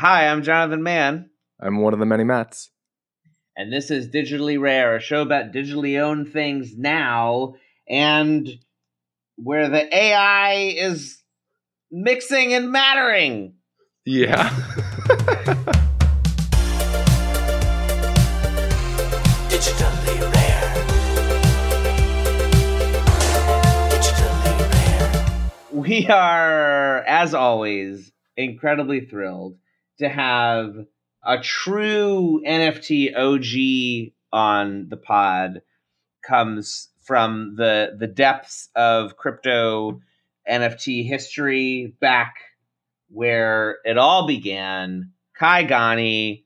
Hi, I'm Jonathan Mann. I'm one of the many Matts. And this is Digitally Rare, a show about digitally owned things now and where the AI is mixing and mattering. Yeah. Digitally rare. Digitally rare. We are, as always, incredibly thrilled to have a true NFT OG on the pod comes from the the depths of crypto NFT history back where it all began. Kai Gani,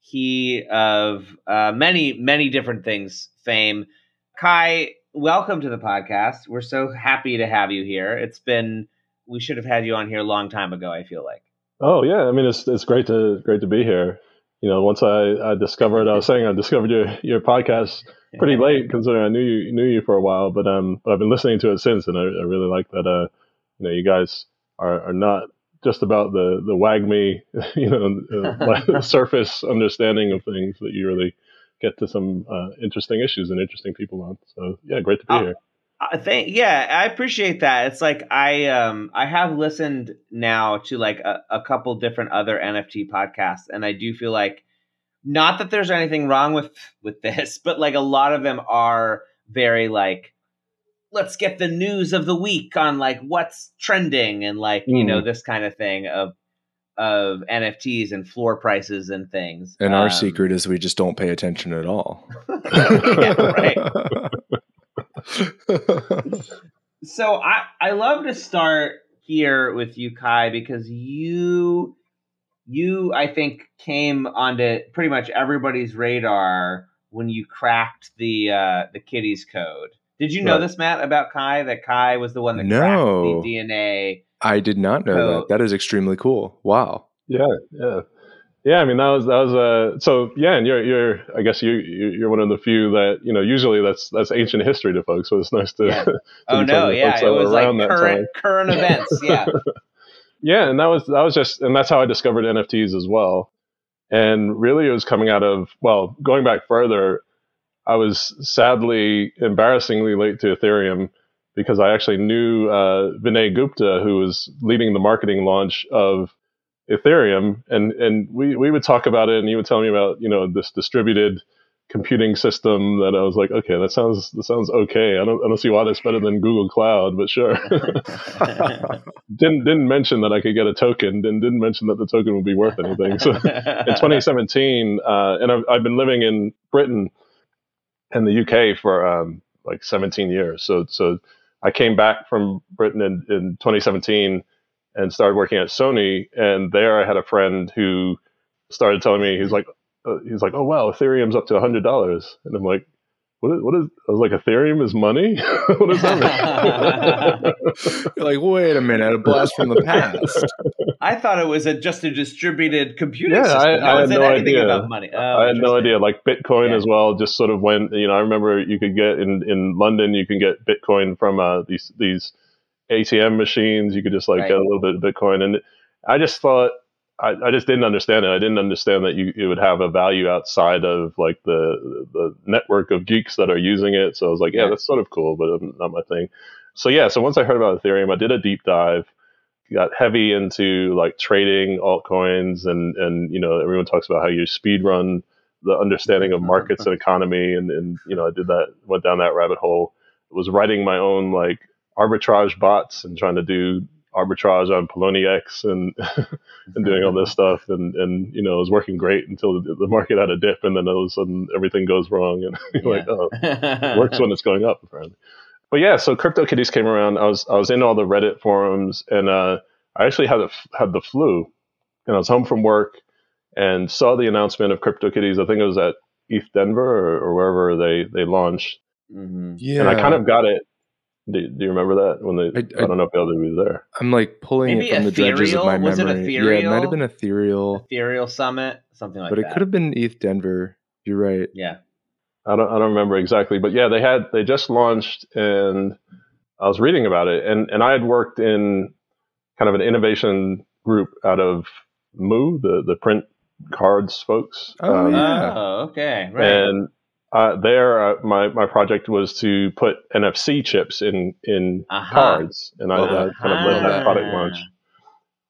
he of uh, many many different things fame. Kai, welcome to the podcast. We're so happy to have you here. It's been we should have had you on here a long time ago. I feel like. Oh yeah, I mean it's it's great to great to be here. You know, once I, I discovered, I was saying I discovered your your podcast pretty late, considering I knew you knew you for a while, but um, but I've been listening to it since, and I, I really like that. Uh, you know, you guys are are not just about the the WAGMI, you know, surface understanding of things that you really get to some uh, interesting issues and interesting people on. So yeah, great to be Oh, here. I think yeah, I appreciate that. It's like I um I have listened now to like a, a couple different other NFT podcasts, and I do feel like not that there's anything wrong with with this, but like a lot of them are very like let's get the news of the week on like what's trending and like you know this kind of thing of of NFTs and floor prices and things. And our Um, secret is we just don't pay attention at all. yeah, right. So I I love to start here with you, Kai, because you you I think came onto pretty much everybody's radar when you cracked the uh, the kitties code. Did you know Right. this, Matt, about Kai? That Kai was the one that No. cracked the DNA. I did not know So- that. That is extremely cool. Wow. Yeah, yeah, yeah. I mean, that was that was uh, so yeah. And you're you're I guess you you- you're one of the few that you know. Usually that's that's ancient history to folks, so it's nice to. Yeah. to Oh no, yeah, it was like current current events. Yeah, Yeah, and that was that was just and that's how I discovered NFTs as well. And really, it was coming out of well, going back further. I was sadly, embarrassingly late to Ethereum because I actually knew uh, Vinay Gupta, who was leading the marketing launch of Ethereum, and and we we would talk about it, and he would tell me about you know this distributed computing system that I was like, okay, that sounds that sounds okay. I don't I don't see why that's better than Google Cloud, but sure. didn't didn't mention that I could get a token. Didn't didn't mention that the token would be worth anything. So in 2017, uh, and I've, I've been living in Britain and the UK for um, like 17 years. So so I came back from Britain in, in 2017 and started working at Sony. And there I had a friend who started telling me he's like uh, he's like, oh wow, Ethereum's up to hundred dollars, and I'm like. What is, what is I was like Ethereum is money? what does that mean? You're like, wait a minute, a blast from the past. I thought it was a, just a distributed computing Yeah, system. I- How I had no idea. about money? Oh, I had no idea. Like Bitcoin Yeah. as well, just sort of went. You know, I remember you could get in in London, you can get Bitcoin from uh, these these ATM machines. You could just like Right. get a little bit of Bitcoin, and I just thought. I, I just didn't understand it. I didn't understand that you it would have a value outside of like the the network of geeks that are using it. So I was like, yeah, Yeah. that's sort of cool, but um, not my thing. So yeah, so once I heard about Ethereum, I did a deep dive got heavy into like trading altcoins and and you know everyone talks about how you speed run the understanding of markets and economy and and you know I did that went down that rabbit hole was writing my own like arbitrage bots and trying to do arbitrage on Poloniex and and doing all this stuff and and you know it was working great until the, the market had a dip and then all of a sudden everything goes wrong and you're like oh it works when it's going up apparently. But yeah, so CryptoKitties came around. I was I was in all the Reddit forums, and uh, I actually had a, had the flu, and I was home from work, and saw the announcement of CryptoKitties. I think it was at ETH Denver or, or wherever they they launched, Mhm. Yeah. and I kind of got it. Do, do you remember that when they? I- I, I- don't know if they'll be there. I'm like pulling Maybe it from the dredges of my Ethereal? Was it memory. Yeah, it might have been ethereal, Ethereal Summit, something like that. but it could have been ETH Denver. You're right. Yeah. I don't I don't remember exactly, but yeah, they had they just launched, and I was reading about it, and and I had worked in kind of an innovation group out of Moo, the the print cards folks. Oh, Um, yeah. Oh, okay. Right. And uh, there, uh, my my project was to put NFC chips in in Uh-huh. cards, and I, Love I kind of led that product Uh-huh. launch.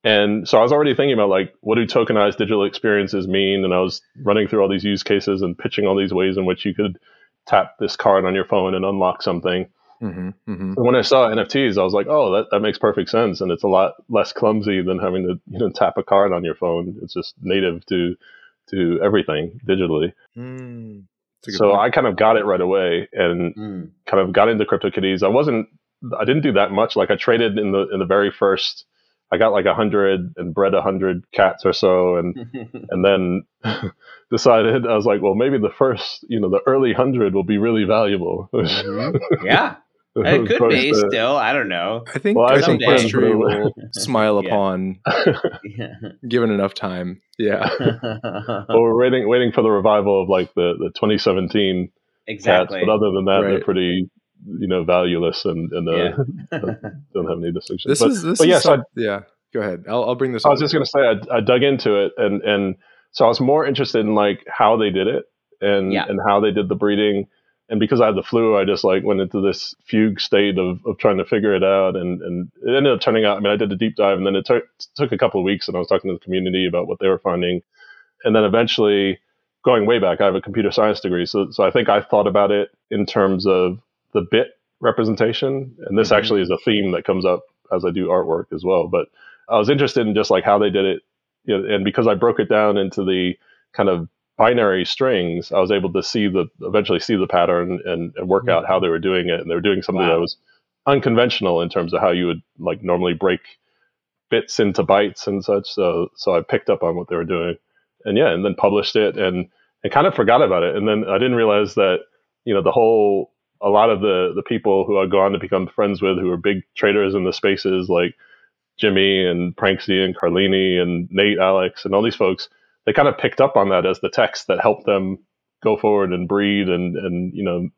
And so I was already thinking about like, what do tokenized digital experiences mean? And I was running through all these use cases and pitching all these ways in which you could tap this card on your phone and unlock something. hmm hmm And when I saw NFTs, I was like, oh, that, that makes perfect sense. And it's a lot less clumsy than having to, you know, tap a card on your phone. It's just native to, to everything digitally. Mm. That's a good So point. I kind of got it right away and Mm. kind of got into CryptoKitties. I wasn't, I didn't do that much. Like I traded in the, in the very first, I got like a hundred and bred a hundred cats or so. And, and then decided, I was like, well, maybe the first, you know, the early hundred will be really valuable. Mhm. yeah, it could be Opposed to- still. I don't know. I think Well, I I think someday- history will smile upon Yeah. given enough time. Yeah. well, we're waiting, waiting for the revival of like the, the 2017 exactly. cats. But other than that, they're pretty, you know, valueless and, and uh, Yeah. don't have any distinctions. This but, is this but is yes, I, some- yeah. Go ahead. I'll I'll bring this up. I up. was just going to say, I, I dug into it and, and so I was more interested in like how they did it and, Yeah. and how they did the breeding. And because I had the flu, I just like went into this fugue state of, of trying to figure it out. And, and it ended up turning out, I mean, I did a deep dive and then it took took a couple of weeks and I was talking to the community about what they were finding. And then eventually going way back, I have a computer science degree. So, so I think I thought about it in terms of the bit representation. And this Mhm. actually is a theme that comes up as I do artwork as well. But I was interested in just like how they did it. You know, and because I broke it down into the kind of binary strings, I was able to see the eventually see the pattern and, and work out mm-hmm. how they were doing it. And they were doing something Wow. that was unconventional in terms of how you would like normally break bits into bytes and such. So so I picked up on what they were doing. And yeah, and then published it and and kind of forgot about it. And then I didn't realize that, you know, the whole a lot of the the people who I'd go on to become friends with who were big traders in the spaces like Jimmy and Pranksy and Carlini and Nate, Alex, and all these folks, they kind of picked up on that as the text that helped them go forward and breed and and you know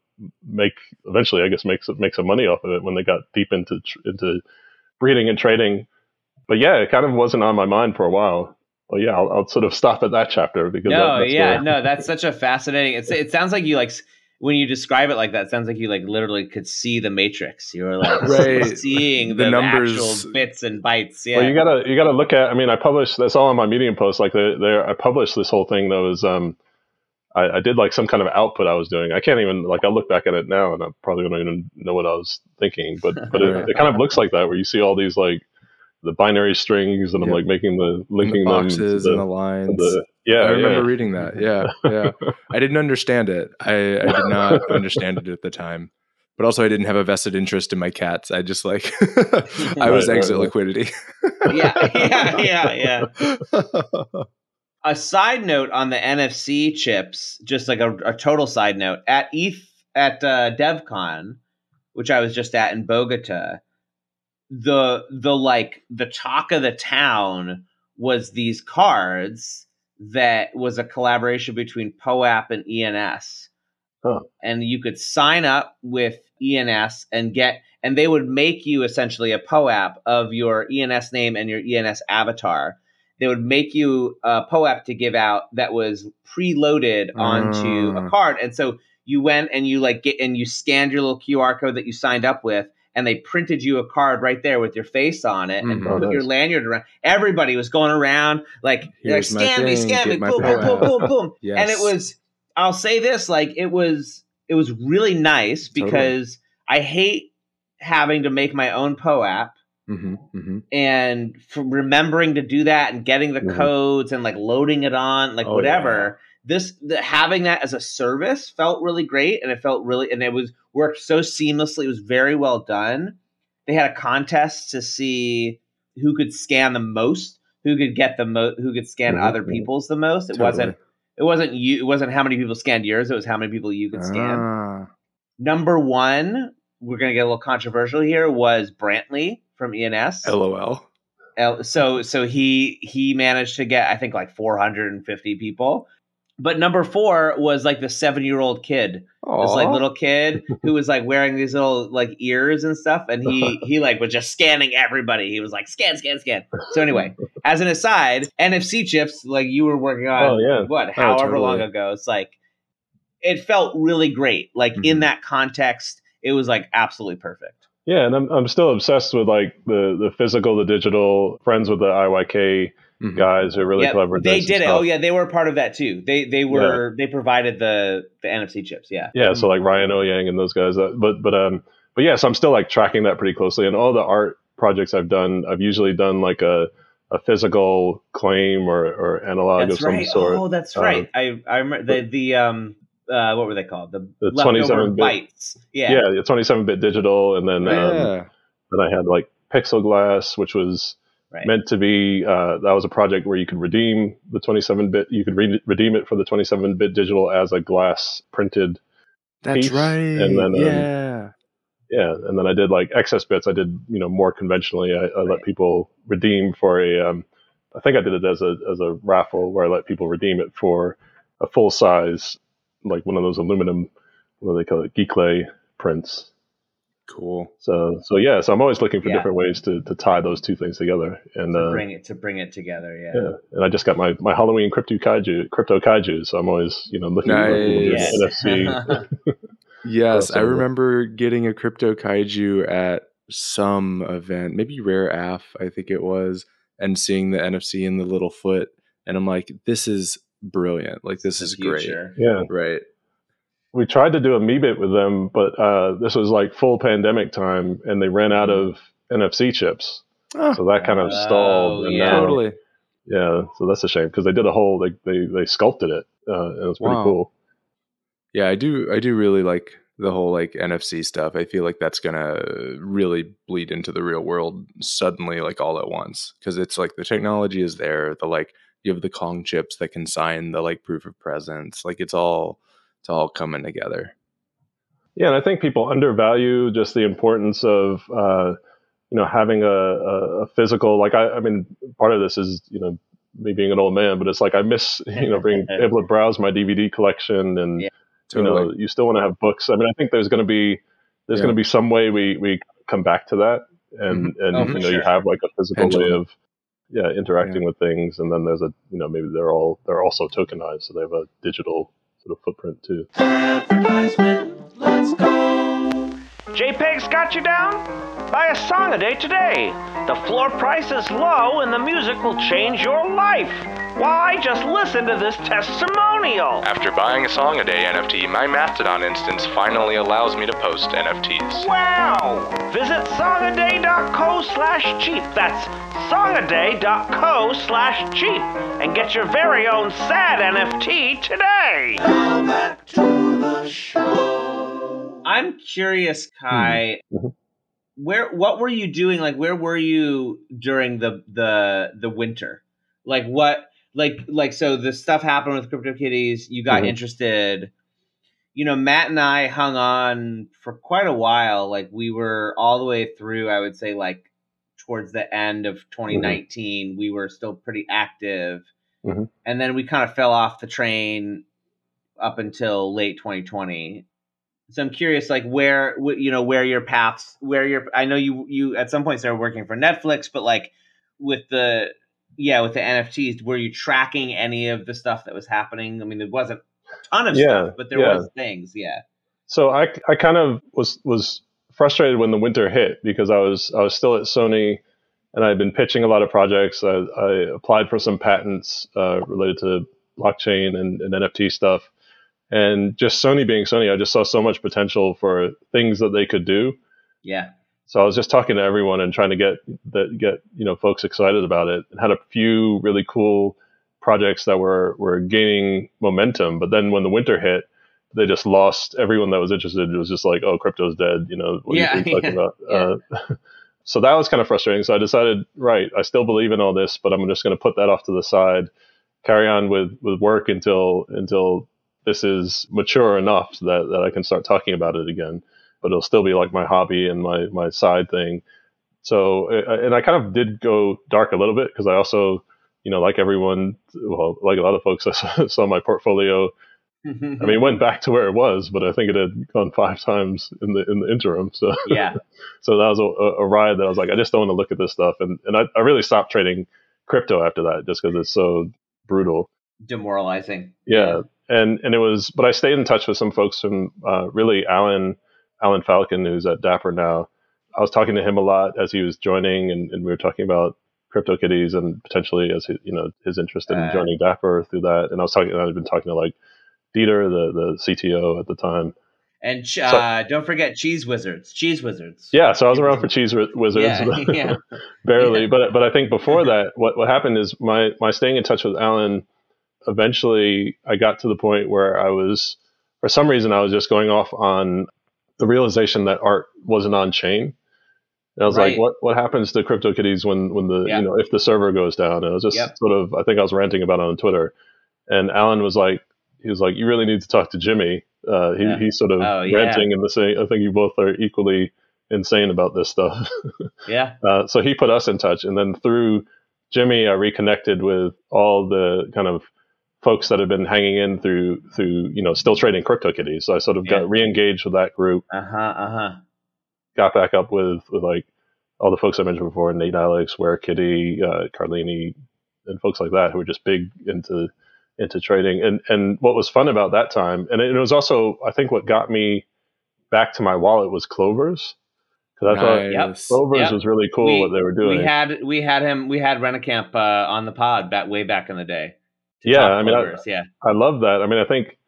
make eventually I guess make some, make some money off of it when they got deep into into breeding and trading. But yeah, it kind of wasn't on my mind for a while. Well, yeah, I'll, I'll sort of stop at that chapter because no, that, yeah, where- no, that's such a fascinating. It's, it sounds like you like when you describe it like that. it Sounds like you like literally could see the matrix. You were like Right. seeing the, The numbers- actual bits and bytes. Yeah, Well, you gotta you gotta look at. I mean, I published that's all on my Medium post. Like there, there, I published this whole thing that was. Um, I, I did like some kind of output I was doing. I can't even like I look back at it now, and I probably don't even know what I was thinking. But but it, it kind of looks like that, where you see all these like the binary strings, and I'm Yeah. like making the And linking the them boxes to and the, the lines. the- yeah, I remember yeah. reading that. Yeah, yeah. I didn't understand it. I, I did not understand it at the time. But also, I didn't have a vested interest in my cats. I just like I was Right, right, exit right. liquidity. yeah, yeah, yeah, yeah. a side note on the NFC chips, just like a, a total side note at ETH at uh, DevCon, which I was just at in Bogota. The the like the talk of the town was these cards that was a collaboration between POAP and ENS. Huh. And you could sign up with ENS and get and they would make you essentially a POAP of your ENS name and your ENS avatar they would make you a POAP to give out that was preloaded onto a Mm. card. And so you went and you like get and you scanned your little QR code that you signed up with, and they printed you a card right there with your face on it and Mhm. Oh, put your lanyard around. Everybody was going around like, like Here's scan me, thing, scan me, get boom, boom, boom, boom, boom. Yes. And it was I'll say this, like it was it was really nice Totally. because I hate having to make my own POAP hmm hmm and for remembering to do that and getting the Mhm. codes and like loading it on like Oh, whatever this the, having that as a service felt really great and it felt really and it was worked so seamlessly it was very well done they had a contest to see who could scan the most who could get the most who could scan Mhm, other mhm. people's the most it Totally. wasn't it wasn't you it wasn't how many people scanned yours it was how many people you could scan Ah, number one we're gonna get a little controversial here was brantly from ens LOL. So so he he managed to get I think like 450 people. But number four was like the seven year old kid, this like little kid who was like wearing these little like ears and stuff, and he he like was just scanning everybody. He was like scan, scan, scan. So anyway, as an aside, NFC chips like you were working on, Oh, yeah. what however long totally. ago. It's like it felt really great. Like in Mhm. that context, it was like absolutely perfect. Yeah, and I'm I'm still obsessed with like the the physical, the digital. Friends with the IYK Mhm. guys who are really clever. they did it. stuff. Oh yeah, they were a part of that too. They they were they provided the the NFC chips. Yeah. Yeah, so like Ryan Oyang and those guys. Uh, but but um but yeah, so I'm still like tracking that pretty closely. And all the art projects I've done, I've usually done like a a physical claim or or analog That's of some right. sort. Oh, that's Um, right. I I remember the the um uh what were they called? The, The 27-bit bytes. Yeah. yeah, the 27 bit digital, and then um, Yeah. then I had like Pixel Glass, which was Right. meant to be uh, that was a project where you could redeem the 27 bit you could re- redeem it for the 27 bit digital as a glass printed That's piece, right. and then, um, yeah. yeah and then i did like excess bits i did you know more conventionally i, I let people redeem for a um, i think i did it as a as a raffle where i let people redeem it for a full size like one of those aluminum what do they call it giclée prints Cool. so so yeah so i'm always looking for Yeah. different ways to, to tie those two things together and to uh, bring it to bring it together. Yeah. yeah, and I just got my, my Halloween crypto kaiju, crypto kaiju. So I'm always you know looking at Nice. NFC. Yes, I remember getting a crypto kaiju at some event, maybe Rare AF, I think it was, and seeing the NFC in the little foot, and I'm like, this is brilliant. Like this The is great. Yeah, Right. We tried to do a Meebit with them, but uh, this was like full pandemic time, and they ran out of NFC chips, Oh, so that kind of Oh, stalled. And yeah. now, totally. yeah, so that's a shame because they did a whole they they, they sculpted it, uh, and it was pretty Wow. cool. Yeah, I do I do really like the whole like NFC stuff. I feel like that's going to really bleed into the real world suddenly like all at once because it's like the technology is there, the like you have the Kong chips that can sign the like proof of presence. Like it's all it's all coming together. Yeah, and I think people undervalue just the importance of uh, you know having a, a, a physical. Like I, I mean, part of this is you know me being an old man, but it's like I miss you know being able to browse my DVD collection, and Yeah. you know you still want to have books. I mean, I think there's going to be there's Yeah. going to be some way we we come back to that, and and Oh, you know you have like a physical way of yeah interacting with things, and then there's a you know maybe they're all they're also tokenized, so they have a digital sort of footprint too. Advertisement, let's go. JPEG's got you down? Buy a song a day today. The floor price is low and the music will change your life. Why, just listen to this testimonial. After buying a Song a Day NFT, my Mastodon instance finally allows me to post NFTs. Wow! Visit songaday.co slash cheap. That's songaday.co slash cheap. And get your very own sad NFT today. Now back to the show. I'm curious, Kai. Mhm. Where what were you doing? Like where were you during the the the winter? Like what like like so the stuff happened with CryptoKitties, you got Mhm. interested. You know, Matt and I hung on for quite a while. Like we were all the way through, I would say like towards the end of 2019, we were still pretty active. Mhm. And then we kind of fell off the train up until late 2020 so i'm curious like where wh- you know where your paths where your i know you you at some point started working for netflix but like with the yeah with the nfts were you tracking any of the stuff that was happening i mean there wasn't a ton of Yeah, stuff but there yeah. was things yeah So I, I kind of was was frustrated when the winter hit because I was I was still at Sony and I had been pitching a lot of projects. I, I applied for some patents uh, related to blockchain and, and NFT stuff, and just Sony being Sony, I just saw so much potential for things that they could do. yeah So I was just talking to everyone and trying to get that get you know folks excited about it, and had a few really cool projects that were were gaining momentum. But then when the winter hit, they just lost everyone that was interested. It was just like, oh, crypto's dead. You know, what Yeah, are you talking yeah, about? Uh, so that was kind of frustrating. So I decided, right, I still believe in all this, but I'm just going to put that off to the side, carry on with with work until until this is mature enough so that that I can start talking about it again. But it'll still be like my hobby and my my side thing. So uh, and I kind of did go dark a little bit because I also you know, like everyone, well, like a lot of folks, I saw my portfolio. I mean, it went back to where it was, but I think it had gone five times in the in the interim. So yeah, so that was a, a ride that I was like, I just don't want to look at this stuff, and and I, I really stopped trading crypto after that just because it's so brutal. demoralizing. Yeah, and and it was, but I stayed in touch with some folks from uh, really Alan Alan Falcon, who's at Dapper now. I was talking to him a lot as he was joining, and, and we were talking about CryptoKitties and potentially as he, you know his interest in Uh. joining Dapper through that. And I was talking, and I'd been talking to like Dieter, the the CTO at the time. And uh, don't forget Cheese Wizards. Cheese Wizards. Yeah, so I was around for Cheese Wizards. Yeah, yeah. barely. Yeah. But but I think before that, what what happened is my my staying in touch with Alan. Eventually, I got to the point where I was, for some reason, I was just going off on the realization that art wasn't on chain. And I was Right. like, what what happens to CryptoKitties when when the Yeah. you know if the server goes down? And I was just Yep. sort of I think I was ranting about it on Twitter, and Alan was like, he was like, you really need to talk to Jimmy. Uh, he Yeah. he's sort of Oh, yeah. ranting and the same. I think you both are equally insane about this stuff. Yeah. Uh, so he put us in touch, and then through Jimmy, I reconnected with all the kind of folks that have been hanging in through through you know still trading CryptoKitties. So I sort of Yeah. got re-engaged with that group, Uh huh. Uh huh. got back up with with like all the folks I mentioned before, Nate Alex, Where Kitty, uh, Carlini, and folks like that who were just big into into trading. And and what was fun about that time, and it, was also I think what got me back to my wallet was Clovers because I thought Yep. Clovers Yep. was really cool We- what they were doing. We had we had him we had Rennekamp uh, on the pod back way back in the day. Yeah, I mean, I- yeah. I love that. I mean, I think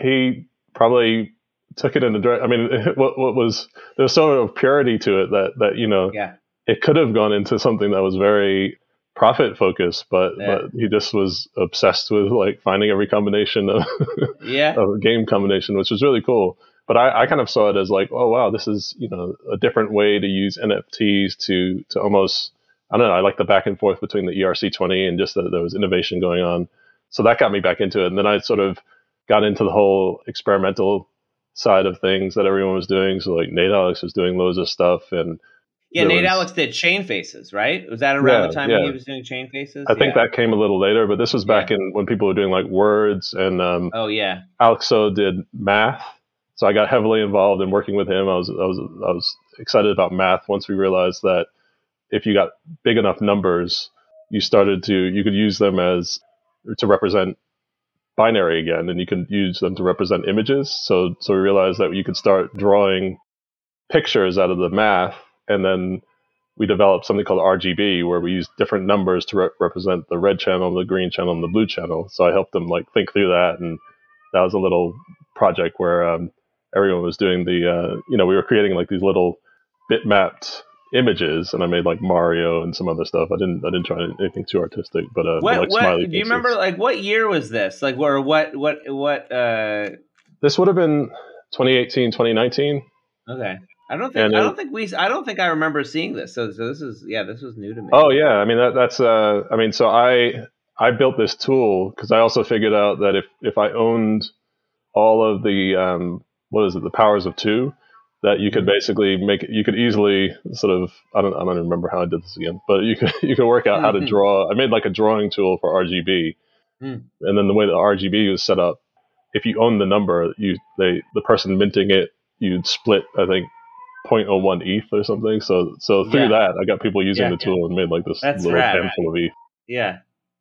he probably took it in the direct. I mean, what what was there was sort of purity to it that that you know Yeah. it could have gone into something that was very profit focus, but Yeah. but he just was obsessed with like finding every combination of, Yeah. of game combination, which was really cool. But I, I kind of saw it as like, oh wow, this is you know a different way to use NFTs to to almost I don't know. I like the back and forth between the ERC20 and just that there was innovation going on. So that got me back into it. And then I sort of got into the whole experimental side of things that everyone was doing. So like Nate Alex was doing loads of stuff, and Yeah, Nate was- Alex did Chain Faces, right? Was that around Yeah, the time yeah. he was doing Chain Faces? I think that came a little later. But this was back in when people were doing like words, and um, Oh yeah. Alexo did math. So I got heavily involved in working with him. I was I was I was excited about math once we realized that if you got big enough numbers, you started to you could use them as to represent binary again, and you could use them to represent images. So so we realized that you could start drawing pictures out of the math, and then we developed something called RGB, where we used different numbers to re- represent the red channel, the green channel, and the blue channel. So I helped them like think through that, and that was a little project where um, everyone was doing the, uh, you know, we were creating like these little bitmapped images, and I made like Mario and some other stuff. I didn't, I didn't try anything too artistic, but uh, What, like what smiley do you remember like what year was this? Like or what what what uh This would have been 2018, 2019. okay. I don't think And I don't think we I don't think I remember seeing this. So so this is yeah, this was new to me. Oh yeah, I mean that, that's uh, I mean so I I built this tool because I also figured out that if if I owned all of the um, what is it the powers of two that you could basically make you could easily sort of I don't I don't even remember how I did this again but you could you could work out how to Mhm. draw I made like a drawing tool for RGB Hmm. and then the way the RGB was set up if you own the number you they the person minting it you'd split I think 0.01 ETH or something so so through Yeah. that I got people using Yeah, the tool and made like this That's little rad. handful of ETH Yeah.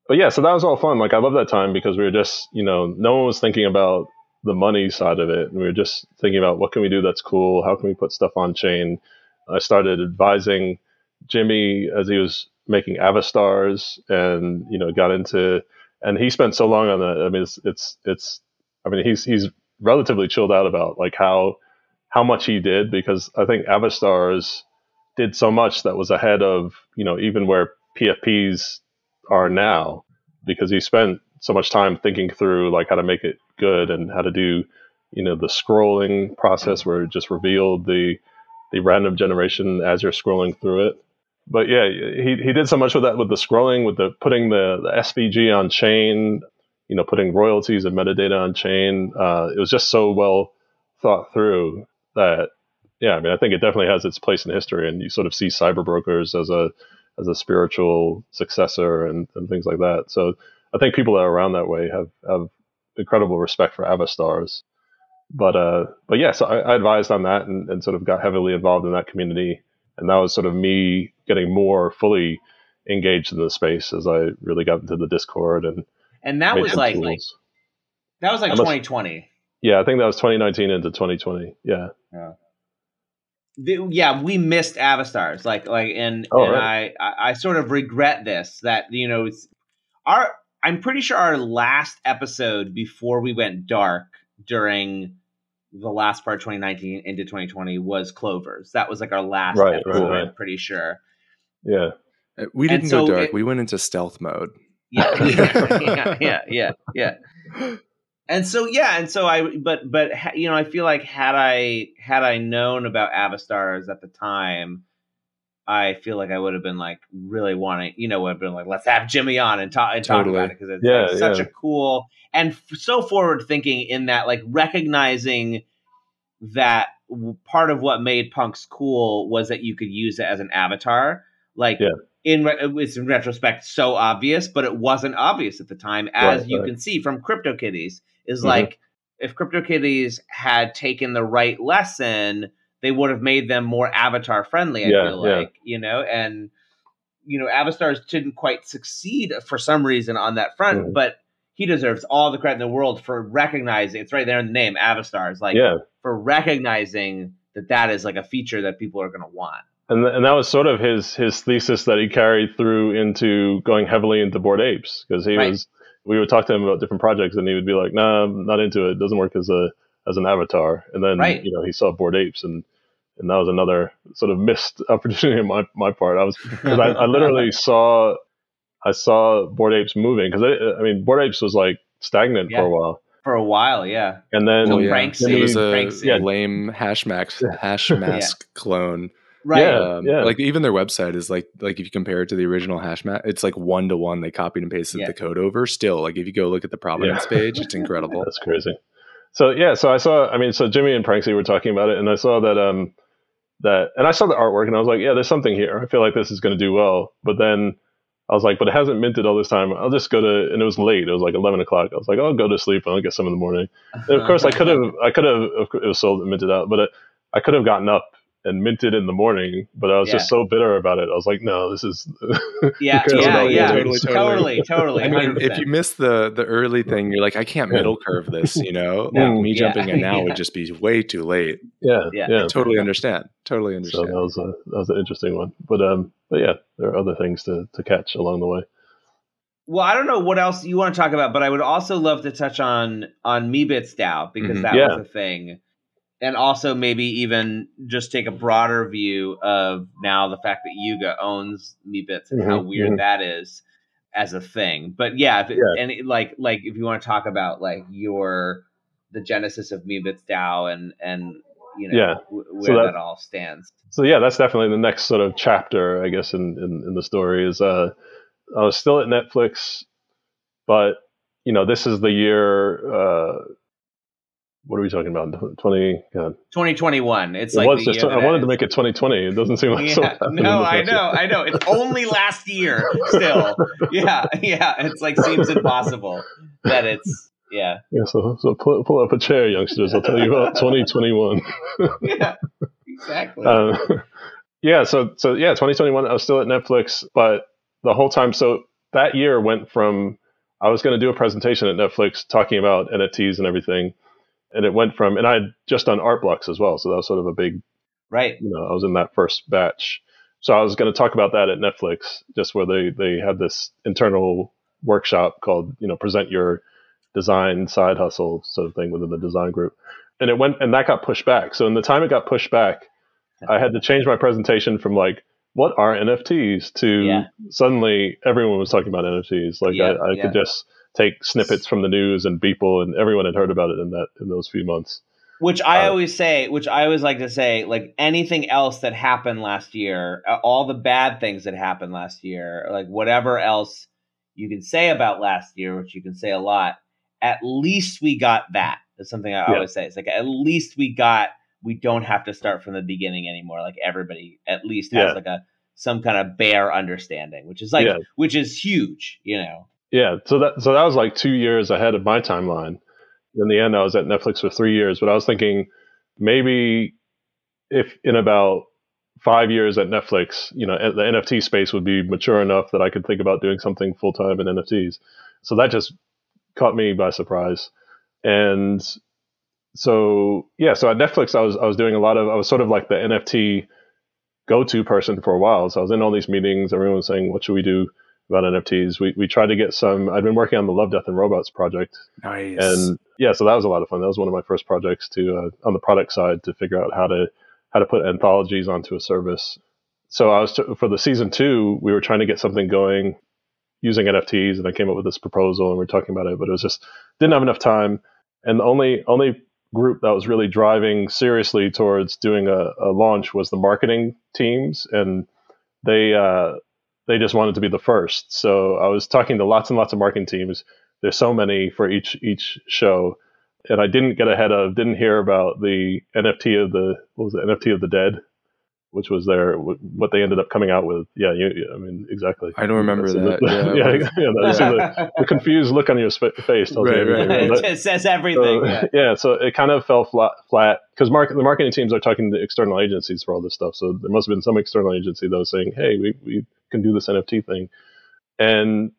but yeah, so that was all fun. Like I love that time because we were just, you know, no one was thinking about the money side of it, and we were just thinking about what can we do that's cool, how can we put stuff on chain. I started advising Jimmy as he was making Avastars, and you know, got into, and he spent so long on that. I mean, it's it's it's, I mean, he's he's relatively chilled out about like how how much he did because I think Avastars did so much that was ahead of you know even where PFPs are now because he spent so much time thinking through like how to make it good and how to do you know the scrolling process where it just revealed the the random generation as you're scrolling through it. But yeah he, he did so much with that with the scrolling with the putting the, the svg on chain you know putting royalties and metadata on chain. Uh, it was just so well thought through that yeah i mean i think it definitely has its place in history and you sort of see cyber brokers as a as a spiritual successor and, and things like that. So I think people that are around that way have have incredible respect for Avastars. But uh, but yes, yeah, so I, I, advised on that and, and sort of got heavily involved in that community, and that was sort of me getting more fully engaged in the space as I really got into the Discord and and that was like, like that was like 2020. Yeah, I think that was 2019 into 2020. Yeah. Yeah. The, yeah, we missed Avastars. Like, like, and, oh, and right. I, I, I sort of regret this that you know, our. I'm pretty sure our last episode before we went dark during the last part 2019 into 2020 was Clovers. That was like our last right, episode. Right, right. I'm pretty sure. Yeah. Uh, we didn't so go dark. It, we went into stealth mode. Yeah, yeah, yeah, yeah, yeah. And so yeah, and so I but but you know I feel like had I had I known about Avastars at the time, I feel like I would have been like really wanting, you know, would have been like, let's have Jimmy on and talk and totally. talk about it because it's yeah, like such yeah. a cool and f- so forward thinking in that like recognizing that part of what made punks cool was that you could use it as an avatar. Like yeah. in re- it's in retrospect so obvious, but it wasn't obvious at the time, as right, you right. can see from CryptoKitties is mm-hmm. like if CryptoKitties had taken the right lesson, they would have made them more avatar friendly. I yeah, feel like yeah. you know, and you know, Avastars didn't quite succeed for some reason on that front, mm-hmm. but he deserves all the credit in the world for recognizing it's right there in the name Avastars, like yeah. for recognizing that that is like a feature that people are going to want. And, th- and that was sort of his his thesis that he carried through into going heavily into Bored Apes because he right. was we would talk to him about different projects, and he would be like, "Nah, I'm not into it. It doesn't work as a as an avatar." And then right. you know he saw Bored Apes, and and that was another sort of missed opportunity on my my part. I was because I, I literally saw I saw Bored Apes moving because I, I mean Bored Apes was like stagnant yeah. for a while. For a while, yeah. And then oh, yeah. it was a yeah. lame hash max hash mask clone Right. Yeah, um, yeah. Like even their website is like like if you compare it to the original hash mask, it's like one to one. They copied and pasted yeah. the code over. Still, like if you go look at the provenance yeah. page, it's incredible. That's crazy. So yeah, so I saw. I mean, so Jimmy and Pranksy were talking about it, and I saw that um that, and I saw the artwork, and I was like, yeah, there's something here. I feel like this is going to do well. But then I was like, but it hasn't minted all this time. I'll just go to, and it was late. It was like 11 o'clock. I was like, I'll go to sleep and I'll get some in the morning. And of course, I could have, I could have, it was sold and minted out, but it, I could have gotten up and minted in the morning, but I was yeah. just so bitter about it. I was like, no, this is yeah, yeah, yeah, totally, totally, totally. I mean, if you miss the the early thing, you're like, I can't middle curve this, you know. Like me jumping in now would just be way too late. Yeah, yeah, I totally understand. Totally understand. So that was a that was an interesting one, but um, but yeah, there are other things to to catch along the way. Well, I don't know what else you want to talk about, but I would also love to touch on on Meebits DAO because mm-hmm. that yeah. was a thing and also maybe even just take a broader view of now the fact that Yuga owns Meebits and mm-hmm, how weird mm-hmm. that is as a thing. But yeah, it, yeah. and it, like like if you want to talk about like your the genesis of Meebits DAO and and you know yeah. w- where so that, that, all stands. So yeah, that's definitely the next sort of chapter, I guess, in in, in the story is uh, I was still at Netflix, but you know this is the year. Uh, what are we talking about? Twenty. God. 2021. It's it like was just, I wanted to make it 2020. It doesn't seem like yeah. so. No, I know, I know. It's only last year. Still, yeah, yeah. It's like seems impossible that it's yeah. Yeah. So so pull, pull up a chair, youngsters. I'll tell you about 2021. yeah. Exactly. Uh, yeah. So so yeah, 2021. I was still at Netflix, but the whole time. So that year went from I was going to do a presentation at Netflix talking about NFTs and everything and it went from and I had just done art blocks as well, so that was sort of a big right. You know, I was in that first batch, so I was going to talk about that at Netflix, just where they they had this internal workshop called you know present your design side hustle sort of thing within the design group, and it went and that got pushed back. So in the time it got pushed back, I had to change my presentation from like what are NFTs to yeah. suddenly everyone was talking about NFTs. Like yeah, I, I yeah. could just take snippets from the news and people and everyone had heard about it in that in those few months. Which I uh, always say, which I always like to say, like anything else that happened last year, uh, all the bad things that happened last year, like whatever else you can say about last year, which you can say a lot, at least we got that. that. Is something I yeah. always say. It's like at least we got we don't have to start from the beginning anymore. Like everybody at least has yeah. like a some kind of bare understanding, which is like Yeah. which is huge, you know. Yeah, so that so that was like two years ahead of my timeline. In the end, I was at Netflix for three years, but I was thinking maybe if in about five years at Netflix, you know, the NFT space would be mature enough that I could think about doing something full time in NFTs. So that just caught me by surprise, and so yeah, so at Netflix, I was I was doing a lot of I was sort of like the NFT go to person for a while. So I was in all these meetings. Everyone was saying, "What should we do?" About NFTs. We we tried to get some. I'd been working on the Love, Death, and Robots project, Nice. and yeah, so that was a lot of fun. That was one of my first projects to uh, on the product side to figure out how to how to put anthologies onto a service. So I was t- for the season two, we were trying to get something going using NFTs, and I came up with this proposal, and we are talking about it, but it was just didn't have enough time, and the only only group that was really driving seriously towards doing a, a launch was the marketing teams, and they uh, they just wanted to be the first. So I was talking to lots and lots of marketing teams. There's so many for each each show, and I didn't get ahead of, didn't hear about the NFT of the what was it, NFT of the Dead, which was their what they ended up coming out with. Yeah, you, I mean exactly. I don't remember That's- that. yeah, Yeah, yeah, yeah, the, the confused look on your sp- face tells Right, you everything. right, But- it says everything. so, yeah. yeah, so it kind of fell flat flat because market, the marketing teams are talking to external agencies for all this stuff. So there must have been some external agency that was saying, "Hey, we, we can do this NFT thing." And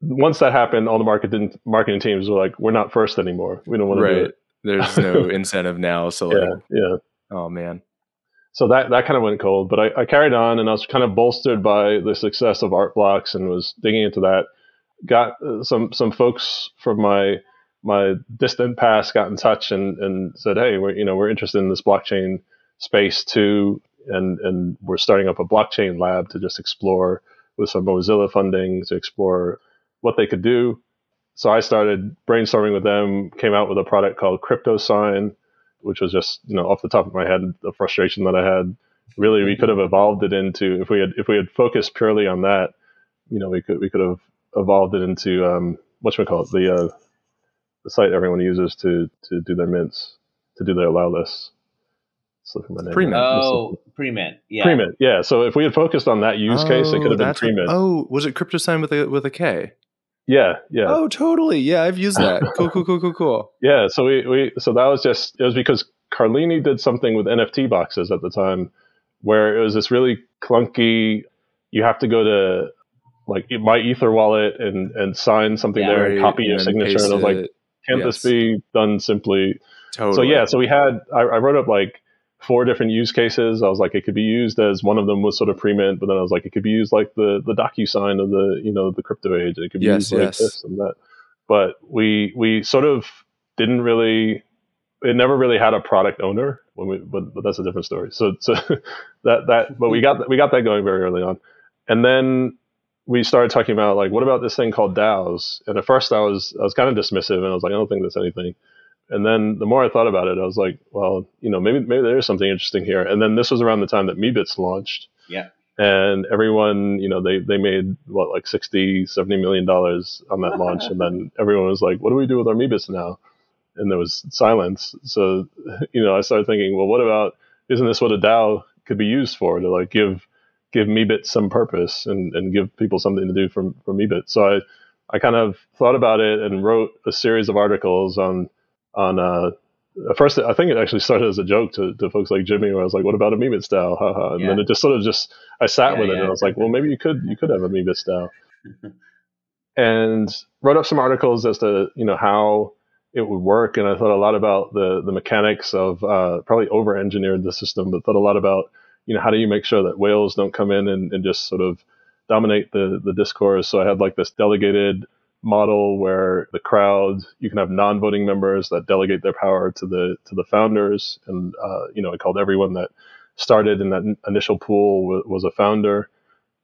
once that happened, all the marketing marketing teams were like, "We're not first anymore. We don't want to do right. it." There's no incentive now. So like, Yeah, yeah. oh man. So that that kind of went cold. But I, I carried on, and I was kind of bolstered by the success of Art Blocks, and was digging into that. Got uh, some some folks from my my distant past got in touch and, and said, "Hey, we're you know we're interested in this blockchain space too, and and we're starting up a blockchain lab to just explore with some Mozilla funding to explore what they could do." So I started brainstorming with them, came out with a product called Crypto Sign, which was just you know off the top of my head the frustration that I had. Really, we could have evolved it into if we had if we had focused purely on that, you know, we could we could have evolved it into um, what should we call it the uh, the site everyone uses to to do their mints to do their allow lists. Slipping my name. Pre-mint. Oh, pre-mint. Yeah. Pre-mint, yeah. So if we had focused on that use case, it Oh, could have been that's what- pre-mint. oh, was it crypto sign with a with a K? Yeah, yeah. Oh, totally. Yeah, I've used that. Cool, cool, cool, cool, cool. Yeah, so we, we so that was just it was because Carlini did something with NFT boxes at the time where it was this really clunky you have to go to like my ether wallet and and sign something Yeah. there and copy your signature and I was like can't Yes. this be done simply Totally. so yeah so we had I, I wrote up like four different use cases. I was like it could be used as one of them was sort of pre-mint but then I was like it could be used like the the DocuSign of the you know the crypto age it could be Yes, used like yes. this and that. But we we sort of didn't really it never really had a product owner when we but, but that's a different story. So so that that but we got we got that going very early on. And then we started talking about like what about this thing called DAOs? And at first I was I was kind of dismissive and I was like I don't think that's anything and then the more I thought about it I was like well you know maybe maybe there is something interesting here. And then this was around the time that Meebits launched. Yeah. and everyone you know they they made what like 60 70 million dollars on that launch. And then everyone was like what do we do with our Meebits now? And there was silence. So you know I started thinking well what about isn't this what a DAO could be used for to like give give Meebit some purpose and, and give people something to do from from Meebit so I I kind of thought about it and wrote a series of articles on on uh at first I think it actually started as a joke to, to folks like Jimmy where I was like what about a Meebits DAO haha and then it just sort of just I sat Yeah, with it yeah. and I was like well maybe you could you could have a Meebits DAO and wrote up some articles as to you know how it would work. And I thought a lot about the the mechanics of uh, probably over engineered the system but thought a lot about you know how do you make sure that whales don't come in and, and just sort of dominate the the discourse. So I had like this delegated model where the crowd you can have non-voting members that delegate their power to the to the founders. And uh, you know I called everyone that started in that initial pool was, was a founder.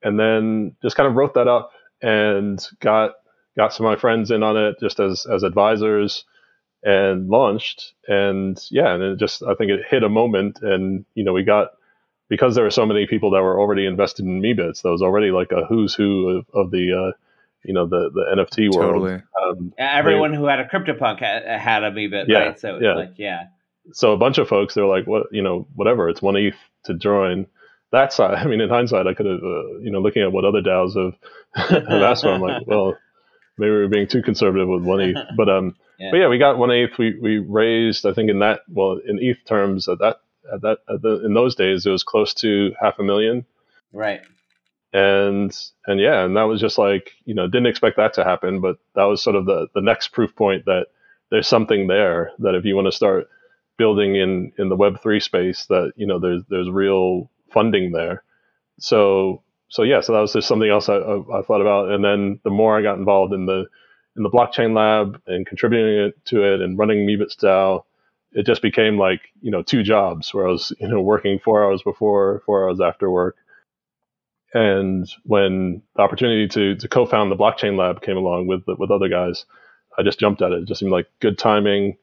And then just kind of wrote that up and got got some of my friends in on it just as as advisors and launched. And yeah and it just i think it hit a moment and you know we got because there were so many people that were already invested in Meebits, there was already like a who's who of, of the uh, you know the the NFT world. Totally. Um, Everyone who had a CryptoPunk had, had a Meebit, Yeah, right? So it's yeah. like, yeah. so a bunch of folks they're like, what you know, whatever, it's one ETH to join, That side, I mean, in hindsight, I could have uh, you know looking at what other DAOs have have asked for. I'm like, well, maybe we are being too conservative with one ETH, but um, Yeah. but yeah, we got one ETH. We we raised, I think, in that well, in ETH terms, at that at that at the, in those days, it was close to half a million Right. And and yeah and that was just like you know didn't expect that to happen but that was sort of the the next proof point that there's something there that if you want to start building in in the web3 space that you know there's there's real funding there. So so yeah so that was just something else I, I, I thought about. And then the more i got involved in the in the blockchain lab and contributing it to it and running Meebits DAO, it just became like you know two jobs where I was you know working four hours before, four hours after work, and when the opportunity to to co-found the blockchain lab came along with with other guys, I just jumped at it. It just seemed like good timing.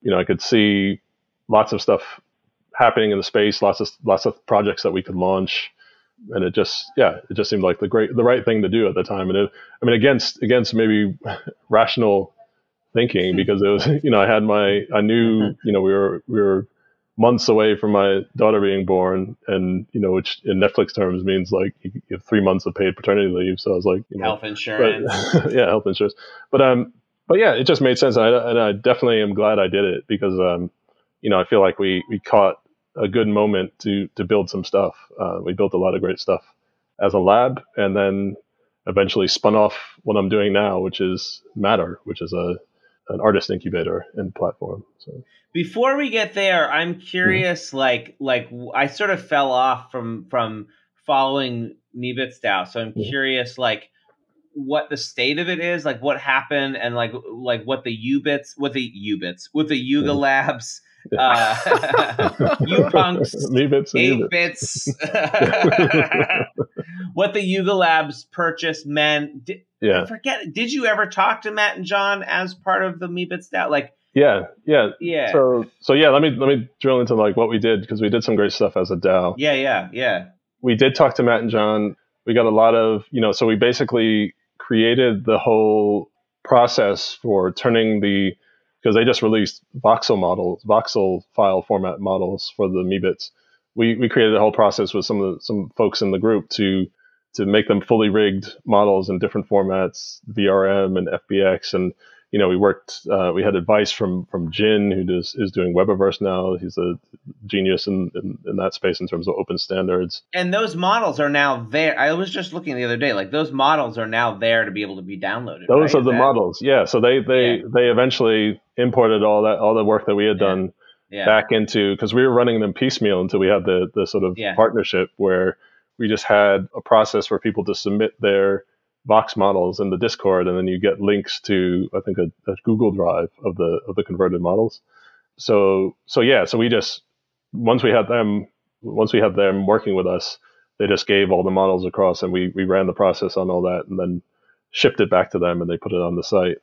You know, I could see lots of stuff happening in the space, lots of lots of projects that we could launch, and it just yeah, it just seemed like the great the right thing to do at the time. And it, I mean, against against maybe rational thinking because it was you know I had my I knew mm-hmm. you know we were we were months away from my daughter being born, and you know, which in Netflix terms means like you have three months of paid paternity leave. So I was like, you know, Health insurance. but, yeah, health insurance. But um, but yeah, it just made sense, and I, and I definitely am glad I did it because um, you know, I feel like we we caught a good moment to to build some stuff. Uh, we built a lot of great stuff as a lab, and then eventually spun off what I'm doing now, which is Matter, which is a an artist incubator and platform. So Before we get there, I'm curious. Like, like w- I sort of fell off from from following Meebits DAO, so I'm Mhm. curious, like, what the state of it is, like, what happened, and like, like what the Ubits, what the Ubits, what the Yuga Mhm. Labs, uh, you punks, bits eight bits. bits, what the Yuga Labs purchase meant. Did, I Yeah, forget. Did you ever talk to Matt and John as part of the Meebits DAO? Like, yeah, yeah. yeah, So so yeah, let me let me drill into like what we did because we did some great stuff as a DAO. yeah, yeah, yeah. we did talk to Matt and John. We got a lot of, you know, so we basically created the whole process for turning the, because they just released voxel models, voxel file format models for the Meebits. We, we created a whole process with some of the, some folks in the group to to make them fully rigged models in different formats, VRM and FBX, and you know we worked. Uh, we had advice from from Jin, who does is doing Webaverse now. He's a genius in, in in that space in terms of open standards. And those models are now there. I was just looking the other day. Like those models are now there to be able to be downloaded. Those right? are the that- models. Yeah. So they they Yeah. they eventually imported all that all the work that we had Yeah. done Yeah. back into because we were running them piecemeal until we had the the sort of partnership where we just had a process for people to submit their Vox models in the Discord, and then you get links to I think a, a Google Drive of the of the converted models. So so yeah, so we just once we had them once we had them working with us, they just gave all the models across, and we we ran the process on all that, and then shipped it back to them, and they put it on the site.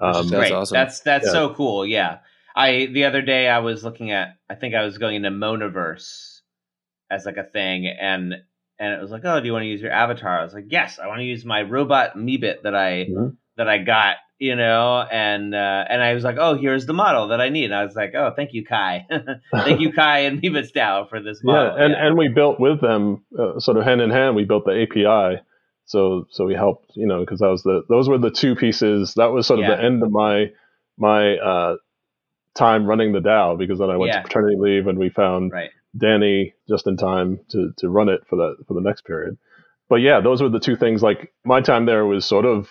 Um, That's Great. awesome. That's that's Yeah. so cool. Yeah. I the other day I was looking at I think I was going into Monaverse as like a thing and and it was like, "Oh, do you want to use your avatar?" I was like, "Yes, I want to use my robot Meebit that I Mhm. that I got, you know." And uh and I was like, "Oh, here's the model that I need." And I was like, "Oh, thank you, Kai. thank you, Kai and Meebits DAO for this model." Yeah, and, and we built with them, uh, sort of hand in hand. We built the API, so so we helped, you know, because that was the those were the two pieces. That was sort of Yeah. the end of my my uh, time running the DAO because then I went Yeah. to paternity leave and we found right. Danny just in time to to run it for the for the next period. But yeah, those were the two things. Like my time there was sort of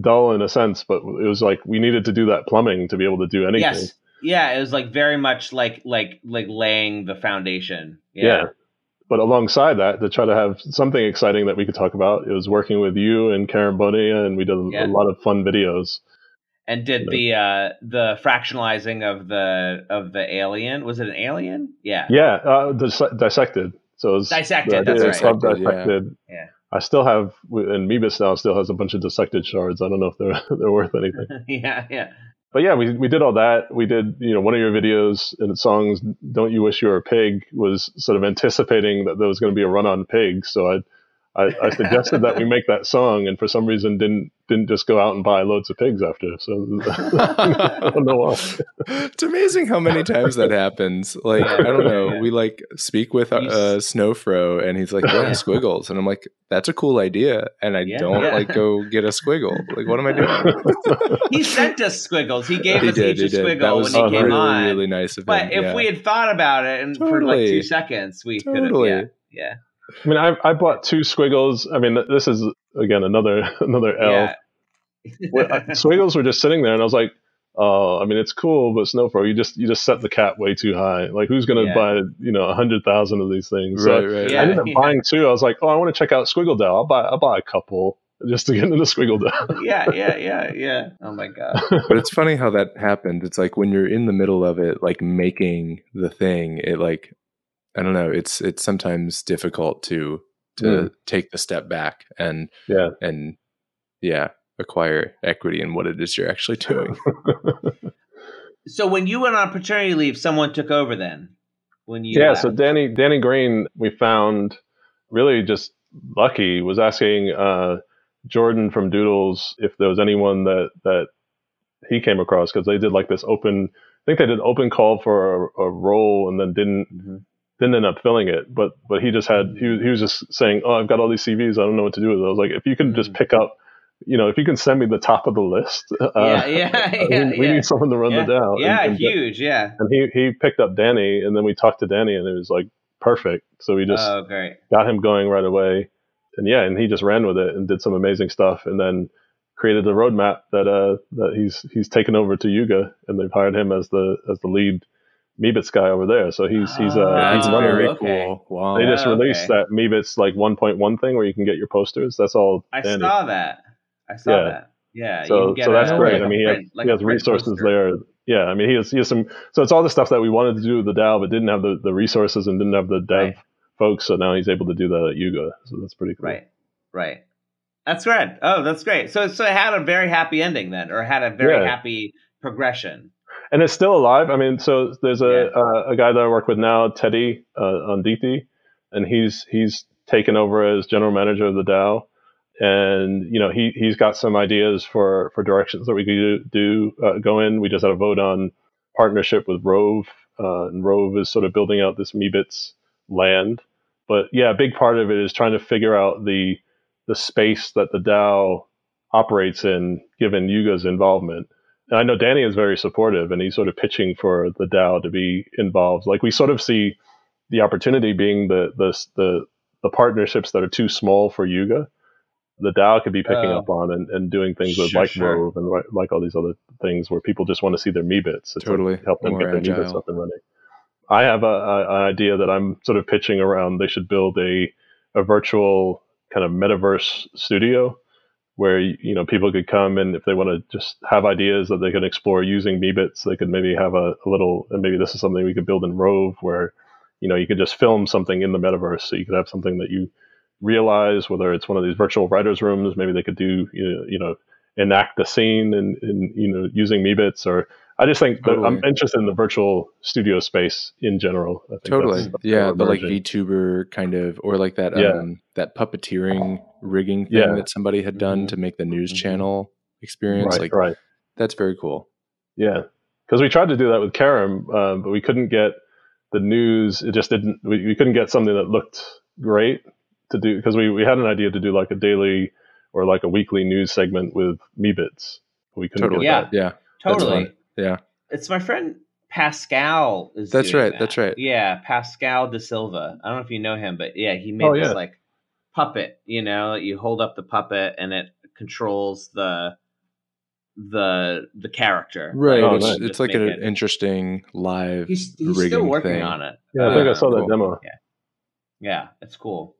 dull in a sense, but it was like we needed to do that plumbing to be able to do anything. Yes. Yeah, it was like very much like like like laying the foundation. Yeah. Yeah. But alongside that, to try to have something exciting that we could talk about, it was working with you and Karen Bonilla, and we did Yeah. a lot of fun videos. And did the uh the fractionalizing of the of the alien? Was it an alien? Yeah. Yeah, uh, dis- dissected. So it's Dissected, that's right. sub Dissected, yeah. Yeah. I still have, and Meebits DAO still has a bunch of dissected shards. I don't know if they're they're worth anything. yeah, yeah. but yeah, we we did all that. We did, you know, one of your videos and songs, "Don't You Wish You Were a Pig," was sort of anticipating that there was going to be a run on pigs. So I I, I suggested that we make that song, and for some reason didn't didn't just go out and buy loads of pigs after. So I don't know why. it's amazing how many times that happens. Like I don't know, we like speak with uh, You Snowfro, and he's like, "Yeah, squiggles," and I'm like, "That's a cool idea," and I Yeah. don't Yeah. like go get a squiggle. Like, what am I doing? He sent us squiggles. He gave he us did, each a squiggle That was when he came really, on. really nice of him. but if yeah. we had thought about it and for like two seconds, we could have. Yeah, yeah, I mean, I, I bought two squiggles. I mean, this is again another another L. yeah. Well, uh, I- Squiggles were just sitting there, and I was like, "Oh, I mean, it's cool, but Snowfro, you just you just set the cap way too high. Like, who's going to Yeah. buy you know a hundred thousand of these things?" So right, right, Yeah. I ended up buying two. I was like, "Oh, I want to check out Squiggle DAO. I'll buy I'll buy a couple just to get into Squiggle DAO." yeah, yeah, yeah, yeah. Oh my god. but it's funny how that happened. It's like when you're in the middle of it, like making the thing, it like I don't know. It's it's sometimes difficult to to Mm. take the step back and Yeah. and yeah acquire equity in what it is you're actually doing. So when you went on paternity leave, someone took over. Then when you yeah. left. So Danny Danny Green, we found really just lucky was asking uh, Jordan from Doodles if there was anyone that that he came across because they did like this open. I think they did open call for a, a role and then didn't Mhm. Didn't end up filling it. But but he just had he was, he was just saying, "Oh, I've got all these CVs. I don't know what to do with it." I was like, if you can just Mm. pick up, you know, if you can send me the top of the list, uh, yeah, yeah, we, yeah, we need someone to run the DAO. Yeah, and, and, huge. Yeah. and he he picked up Danny, and then we talked to Danny, and it was like perfect. So we just oh, great. got him going right away, and yeah, and he just ran with it and did some amazing stuff, and then created the roadmap that uh that he's he's taken over to Yuga, and they've hired him as the as the lead Meebits guy over there. So he's he's uh Ah, he's That's running. very okay. cool. Wow. They just Oh, released okay. that Meebits like 1.1 thing where you can get your posters. That's all. I Danny. saw that. I saw Yeah. that. Yeah. you So can get so that's great. like I a mean, he has, like he has resources poster. there. Yeah, I mean, he has he has some. So it's all the stuff that we wanted to do with the DAO, but didn't have the, the resources and didn't have the dev Right. folks. So now he's able to do that at Yuga. So that's pretty cool. Right. Right. That's great. Oh, that's great. So so it had a very happy ending then, or had a very Yeah. happy progression. And it's still alive. I mean, so there's a Yeah. uh, a guy that I work with now, Teddy uh, on DT, and he's he's taken over as general manager of the DAO, and you know he he's got some ideas for for directions that we could do, do uh, go in. We just had a vote on partnership with Rove, uh, and Rove is sort of building out this Meebits land. But yeah, a big part of it is trying to figure out the the space that the DAO operates in, given Yuga's involvement. And I know Danny is very supportive, and he's sort of pitching for the DAO to be involved. Like we sort of see the opportunity being the the the, the partnerships that are too small for Yuga. The DAO could be picking Oh. up on and, and doing things with Sure, like sure. Rove and like, like all these other things where people just want to see their Meebits. It's Totally. help them More get their Meebits agile. up and running. I have a, a, an idea that I'm sort of pitching around. They should build a a virtual kind of metaverse studio where you know people could come and if they want to just have ideas that they can explore using Meebits, they could maybe have a, a little and maybe this is something we could build in Rove where you know you could just film something in the metaverse, so you could have something that you realize whether it's one of these virtual writers rooms, maybe they could do you know, you know enact the scene and, you know using Meebits or I just think that I'm interested in the virtual studio space in general. I think Totally. that's- that's yeah, where the like emerging. VTuber kind of or like that Yeah. um that puppeteering rigging thing Yeah. that somebody had done Mhm. to make the news Mhm. channel experience. right, like right. that's very cool. Yeah, because we tried to do that with Karam, um, but we couldn't get the news. It just didn't. We, we couldn't get something that looked great to do because we, we had an idea to do like a daily or like a weekly news segment with Meebits. But we couldn't Totally. get Yeah. that. Yeah. That's Totally. Fun. Yeah. It's my friend Pascal is That's doing right, that. that's right. Yeah, Pascal De Silva. I don't know if you know him, but yeah, he made Oh, this yeah. like puppet, you know, you hold up the puppet and it controls the the the character. Right. Oh, it's nice. it's like an it- interesting live he's he's rigging still working thing. on it. Yeah, I think I Uh, saw that demo. Yeah, Yeah. it's cool.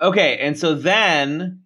Okay, and so then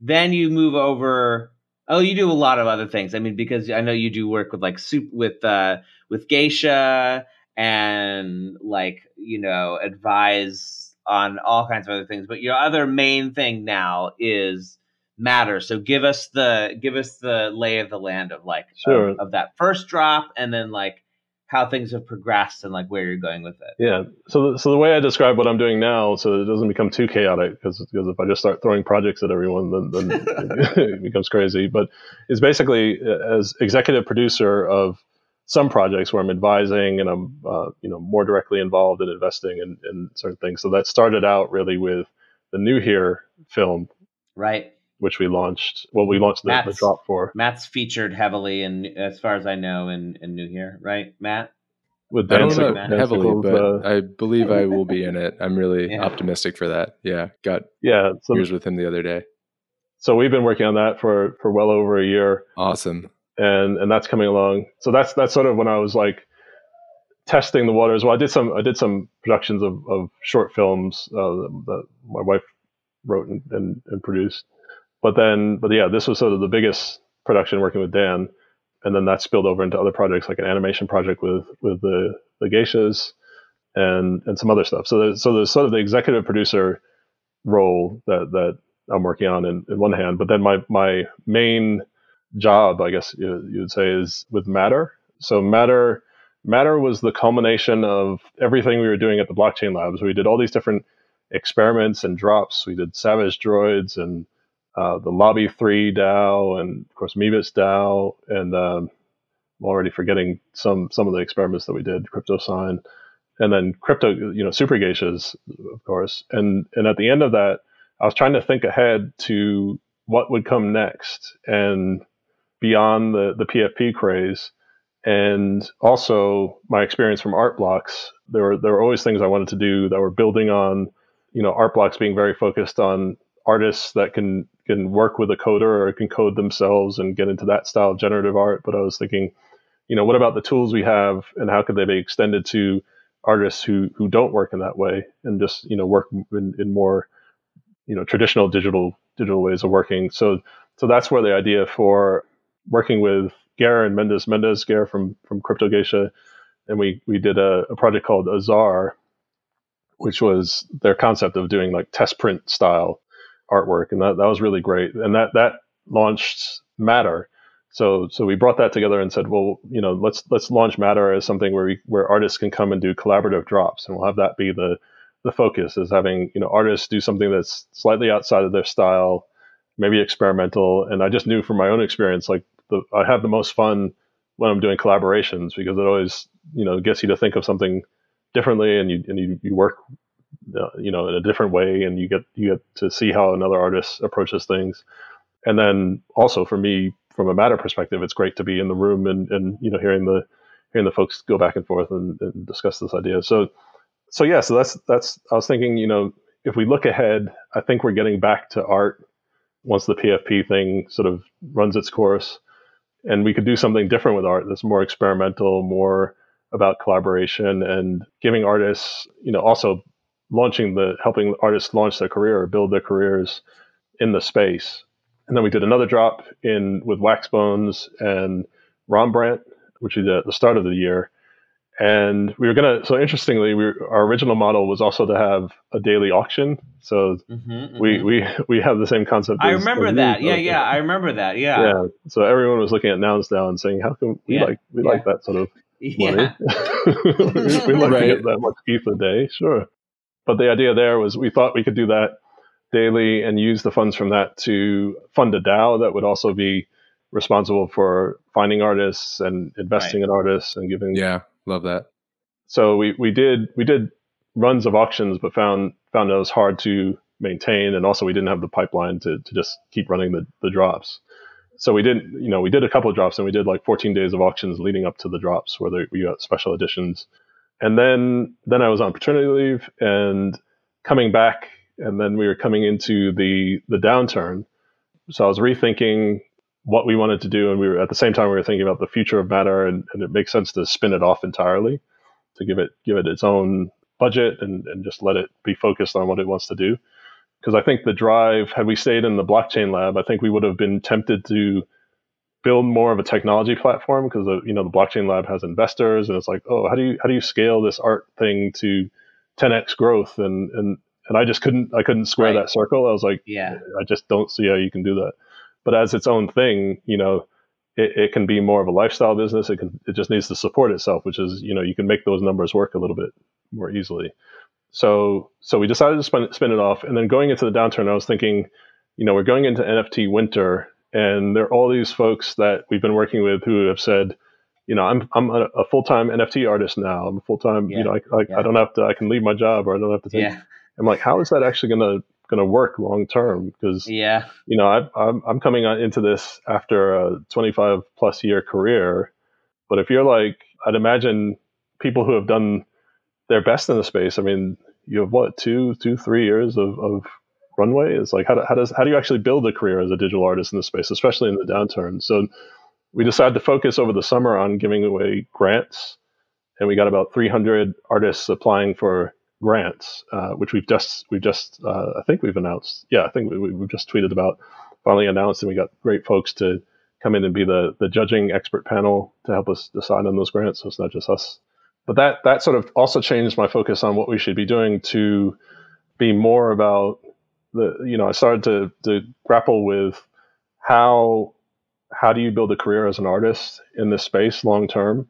then you move over oh you do a lot of other things. I mean because I know you do work with like soup with uh with geisha and like, you know, advise on all kinds of other things, but your other main thing now is matter. So give us the give us the lay of the land of like Sure. of, of that first drop and then like how things have progressed and like where you're going with it. Yeah. So, the, so the way I describe what I'm doing now, so it doesn't become too chaotic, because because if I just start throwing projects at everyone, then, then it becomes crazy. But it's basically uh, as executive producer of some projects where I'm advising and I'm uh, you know more directly involved in investing in, in certain things. So that started out really with the New Here film, Right. Which we launched. Well, we launched the, the drop for Matt's featured heavily and as far as I know, in, in New Here, right, Matt? with I don't know Matt. heavily, but uh, I believe I will be in it. I'm really Yeah. optimistic for that. Yeah, got yeah. So beers with him the other day. so we've been working on that for for well over a year. Awesome. and and that's coming along. So that's that's sort of when I was like testing the waters. Well, I did some I did some productions of, of short films uh, that my wife wrote and, and, and produced. But then, but yeah, this was sort of the biggest production working with Dan, and then that spilled over into other projects like an animation project with with the the geishas and and some other stuff. So there's, so there's sort of the executive producer role that that I'm working on in, in one hand, but then my my main job, I guess you, you would say, is with Matter. So Matter Matter was the culmination of everything we were doing at the blockchain labs. We did all these different experiments and drops. We did Savage Droids and uh, the Lobby Three DAO, and of course Meebits DAO, and um, I'm already forgetting some some of the experiments that we did. CryptoSign, and then crypto, you know, Super Geishas, of course. And and at the end of that, I was trying to think ahead to what would come next, and beyond the the PFP craze, and also my experience from art blocks. There were there were always things I wanted to do that were building on, you know, art blocks being very focused on artists that can can work with a coder or can code themselves and get into that style of generative art. But I was thinking, you know, what about the tools we have and how could they be extended to artists who who don't work in that way and just you know work in, in more you know traditional digital digital ways of working. So so that's where the idea for working with Gare and Mendes Mendes Gare from from Crypto Geisha, and we we did a, a project called Azar, which was their concept of doing like test print style artwork, and that that was really great. And that that launched Matter. So so we brought that together and said, well, you know, let's let's launch Matter as something where we, where artists can come and do collaborative drops, and we'll have that be the the focus is having you know artists do something that's slightly outside of their style, maybe experimental. And I just knew from my own experience, like the, I have the most fun when I'm doing collaborations because it always you know gets you to think of something differently, and you and you, you work you know in a different way, and you get you get to see how another artist approaches things. And then also for me, from a matter perspective, it's great to be in the room and, and you know hearing the hearing the folks go back and forth and, and discuss this idea. So so yeah, so that's that's I was thinking, you know, if we look ahead, I think we're getting back to art once the PFP thing sort of runs its course, and we could do something different with art that's more experimental, more about collaboration and giving artists, you know, also launching the helping artists launch their career or build their careers in the space. And then we did another drop in with Waxbones and Rembrandt, which we did at the start of the year. And we were gonna. So interestingly, we our original model was also to have a daily auction. So Mm-hmm, we we we have the same concept. I as- remember as that. Yeah, but- yeah, I remember that. Yeah. yeah. So everyone was looking at Nouns now and saying, "How come we Yeah, like we yeah. like that sort of money. Yeah. we we like Right. to get that much ETH a day, sure. But the idea there was we thought we could do that daily and use the funds from that to fund a DAO that would also be responsible for finding artists and investing in artists and giving. Yeah, love that. So we, we did we did runs of auctions, but found found it was hard to maintain, and also we didn't have the pipeline to to just keep running the the drops. So we didn't, you know, we did a couple of drops, and we did like 14 days of auctions leading up to the drops, where they, we got uh, special editions. And then then I was on paternity leave and coming back, and then we were coming into the the downturn. So I was rethinking what we wanted to do, and we were at the same time we were thinking about the future of Matter, and, and it makes sense to spin it off entirely, to give it give it its own budget and, and just let it be focused on what it wants to do because I think the drive, had we stayed in the blockchain lab, I think we would have been tempted to build more of a technology platform because the you know the blockchain lab has investors and it's like, oh, how do you how do you scale this art thing to 10x growth? And and and I just couldn't I couldn't square Right. that circle. I was like, Yeah. I just don't see how you can do that. But as its own thing, you know, it, it can be more of a lifestyle business. It can it just needs to support itself, which is you know you can make those numbers work a little bit more easily. So so we decided to spin, spin it off, and then going into the downturn, I was thinking, you know, we're going into NFT winter, and there are all these folks that we've been working with who have said, you know, I'm I'm a, a full time NFT artist now. I'm a full time, Yeah, you know, I, I, yeah. I don't have to, I can leave my job, or I don't have to take. Yeah. I'm like, how is that actually gonna gonna work long term? Because Yeah. you know, I, I'm I'm coming into this after a 25 plus year career, but if you're like, I'd imagine people who have done their best in the space. I mean, you have what two, two, three years of, of runway. is like how, do, how does how do you actually build a career as a digital artist in this space, especially in the downturn? So we decided to focus over the summer on giving away grants, and we got about 300 artists applying for grants, uh, which we've just we've just uh, I think we've announced. Yeah, I think we, we- we've just tweeted about finally announced, and we got great folks to come in and be the the judging expert panel to help us decide on those grants. So it's not just us. But that that sort of also changed my focus on what we should be doing to be more about the you know I started to to grapple with how how do you build a career as an artist in this space long term?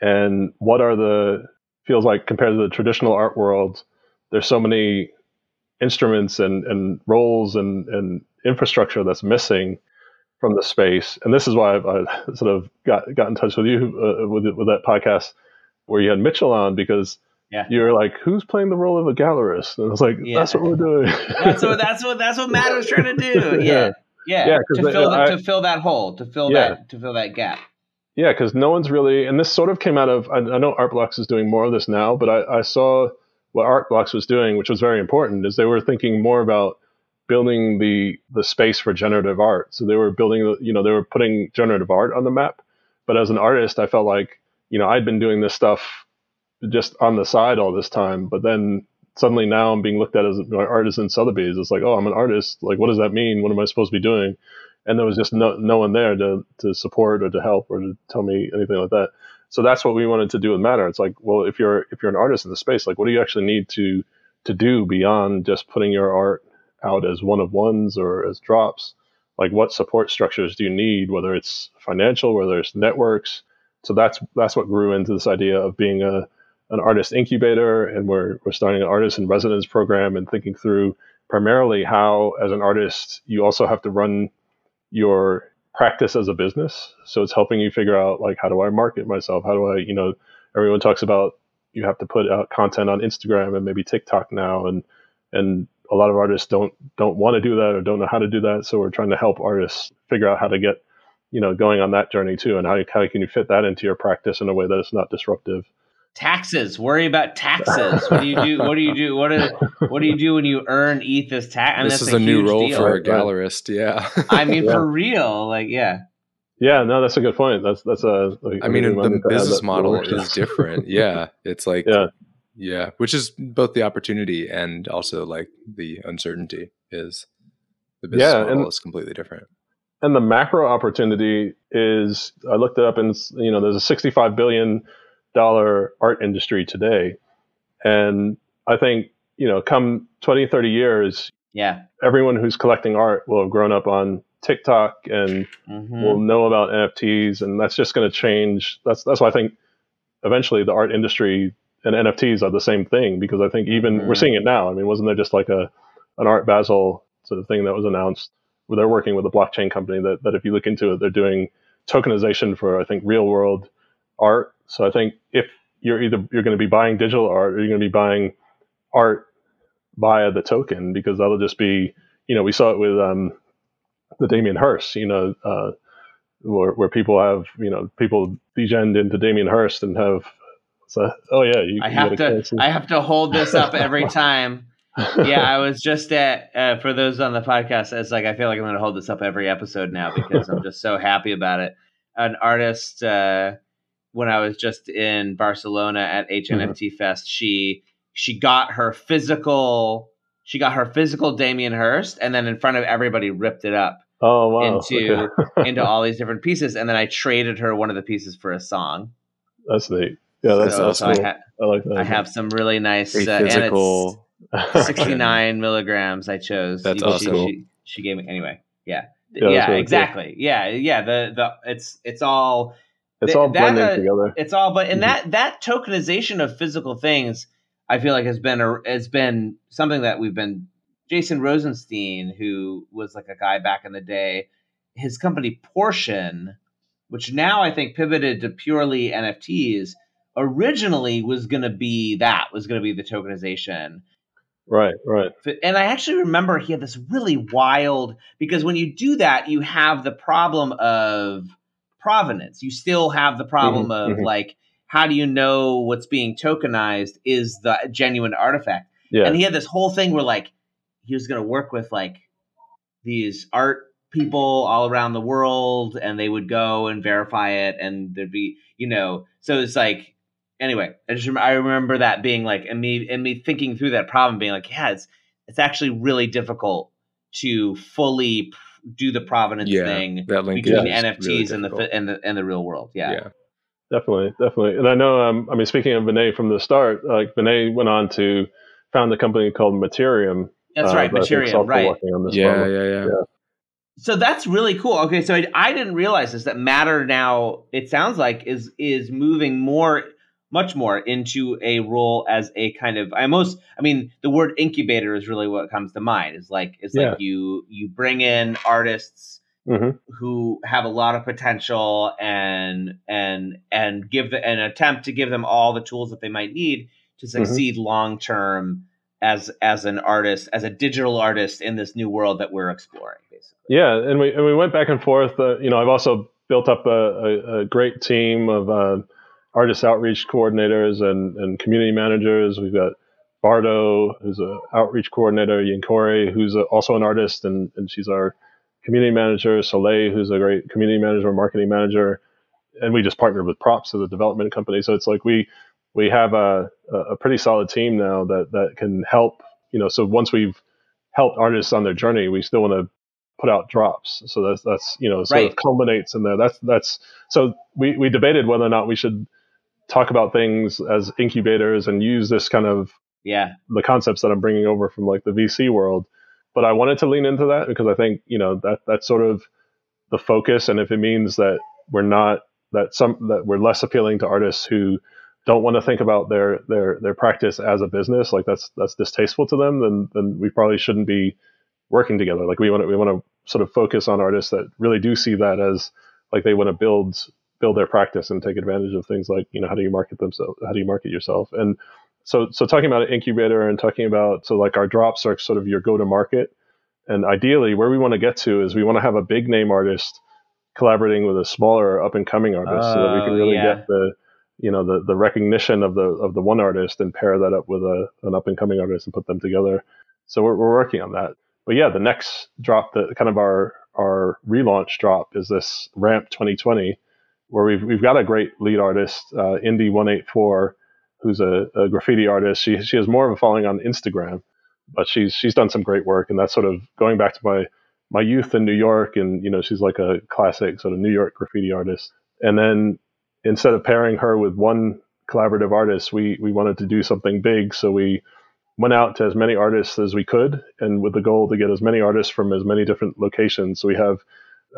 And what are the feels like compared to the traditional art world there's so many instruments and, and roles and, and infrastructure that's missing from the space. And this is why I've, I sort of got got in touch with you uh, with with that podcast where you had Mitchell on because Yeah. you were like who's playing the role of a gallerist and I was like Yeah. that's what we're doing That's what that's what that's what Matt was trying to do. Yeah. Yeah. Yeah, to the- fill I- to fill that hole, to fill Yeah. that to fill that gap. Yeah, because no one's really, and this sort of came out of. I, I know Artblocks is doing more of this now, but I, I saw what Artblocks was doing, which was very important, is they were thinking more about building the the space for generative art. So they were building, the- you know, they were putting generative art on the map. But as an artist, I felt like, you know, I'd been doing this stuff just on the side all this time, but then suddenly now I'm being looked at as an artist in Sotheby's. It's like, oh, I'm an artist. Like, what does that mean? What am I supposed to be doing? and there was just no no one there to to support or to help or to tell me anything like that. So that's what we wanted to do with Matter. It's like, well, if you're if you're an artist in the space, like, what do you actually need to to do beyond just putting your art out as one of ones or as drops? Like, what support structures do you need? Whether it's financial, whether it's networks. So that's that's what grew into this idea of being a an artist incubator, and we're we're starting an artist in residence program and thinking through primarily how, as an artist, you also have to run your practice as a business. So it's helping you figure out like how do I market myself? How do I, you know, everyone talks about you have to put out content on Instagram and maybe TikTok now and and a lot of artists don't don't want to do that or don't know how to do that. So we're trying to help artists figure out how to get, you know, going on that journey too and how how can you fit that into your practice in a way that is not disruptive. Taxes. Worry about taxes. What do you do? What do you do? What do what do you do when you earn ETH as tax? I mean, this is a, new role deal. for a Right. gallerist. Yeah. I mean, Yeah. for real. Like, yeah. Yeah, no, that's a good point. That's that's a. Like, I mean, the business that to the model is different. Yeah. It's like, Yeah. yeah, which is both the opportunity and also like the uncertainty is the business Yeah, model and- is completely different. and the macro opportunity is I looked it up and you know there's a 65 billion dollar art industry today and I think you know come 20 30 years Yeah. everyone who's collecting art will have grown up on TikTok and Mhm. will know about NFTs and that's just going to change that's that's why I think eventually the art industry and NFTs are the same thing because I think even Mhm. we're seeing it now I mean wasn't there just like a an art Basel sort of thing that was announced where they're working with a blockchain company that, that if you look into it, they're doing tokenization for I think real world art. So I think if you're either you're going to be buying digital art or you're going to be buying art via the token because that'll just be you know we saw it with um, the Damien Hirst you know uh, where where people have you know people degend into Damien Hirst and have so oh yeah you, I you have to. I have to hold this up every time. yeah, I was just at uh, for those on the podcast. It's like I feel like I'm going to hold this up every episode now because I'm just so happy about it. An artist uh, when I was just in Barcelona at HNFT Fest, she she got her physical she got her physical Damien Hirst, and then in front of everybody ripped it up oh wow into okay. into all these different pieces, and then I traded her one of the pieces for a song. that's neat yeah that's, so, that's so cool. I, I, like that I have some really nice A uh, and it's- physical. 69 milligrams I chose. That's She- awesome. She, she, she gave me anyway. Yeah. Yeah, yeah, really cool. exactly. Yeah, yeah. The the it's it's all It's all that, blending uh, together. it's all but and Mhm. that that tokenization of physical things i feel like has been a has been something that we've been jason rosenstein who was like a guy back in the day his company portion which now i think pivoted to purely nfts originally was going to be that was going to be the tokenization Right, right. and I actually remember he had this really wild because when you do that, you have the problem of provenance. You still have the problem Mhm, of mhm. like, how do you know what's being tokenized is the genuine artifact? Yeah. And he had this whole thing where like he was going to work with like these art people all around the world, and they would go and verify it, and there'd be you know, so it's like anyway, I just I remember that being like, and me and me thinking through that problem, being like, yeah, it's it's actually really difficult to fully do the provenance Yeah, thing that link between is NFTs really and the and the and the real world. Yeah, yeah. Definitely, definitely. And I know, um, I mean, speaking of Vinay from the start, like Vinay went on to found a company called Mattereum. that's uh, right, that Mattereum, right? On this Yeah, yeah, yeah, Yeah. So that's really cool. Okay, so I, I didn't realize this that Matter now it sounds like is is moving more much more into a role as a kind of I most I mean the word incubator is really what comes to mind. Is like it's Yeah. like you you bring in artists hmm who have a lot of potential and and and give the, an attempt to give them all the tools that they might need to Mm-hmm. succeed long term as as an artist as a digital artist in this new world that we're exploring basically Yeah, and we and we went back and forth. Uh, you know, I've also built up a, a, a great team of uh, artist outreach coordinators and, and community managers. We've got Bardo, who's an outreach coordinator, Yinkori, who's a, also an artist, and, and she's our community manager, Soleil, who's a great community manager, marketing manager, and we just partnered with Props as a development company. So it's like we we have a, a pretty solid team now that that can help. You know, so once we've helped artists on their journey, we still want to put out drops. So that's that's you know sort Right. of culminates in there. That's that's so we we debated whether or not we should talk about things as incubators and use this kind of yeah the concepts that I'm bringing over from like the VC world. But I wanted to lean into that because I think you know that that's sort of the focus. And if it means that we're not that some that we're less appealing to artists who don't want to think about their their their practice as a business, like that's that's distasteful to them, then then we probably shouldn't be working together. Like we want to we want to sort of focus on artists that really do see that as like they want to build build their practice and take advantage of things like you know how do you market themselves how do you market yourself? And so so talking about an incubator and talking about so like our drops are sort of your go to market and ideally where we want to get to is we want to have a big name artist collaborating with a smaller up and coming artist so that we can Oh, really yeah. get the you know the the recognition of the of the one artist and pair that up with a an up and coming artist and put them together. So we're, we're working on that. But yeah the next drop the kind of our our relaunch drop is this ramp 2020 where we've we've got a great lead artist uh, indie 184 who's a, a graffiti artist. She she has more of a following on instagram but she's she's done some great work and that's sort of going back to my my youth in New York and you know she's like a classic sort of New York graffiti artist. And then instead of pairing her with one collaborative artist we we wanted to do something big so we went out to as many artists as we could and with the goal to get as many artists from as many different locations. So we have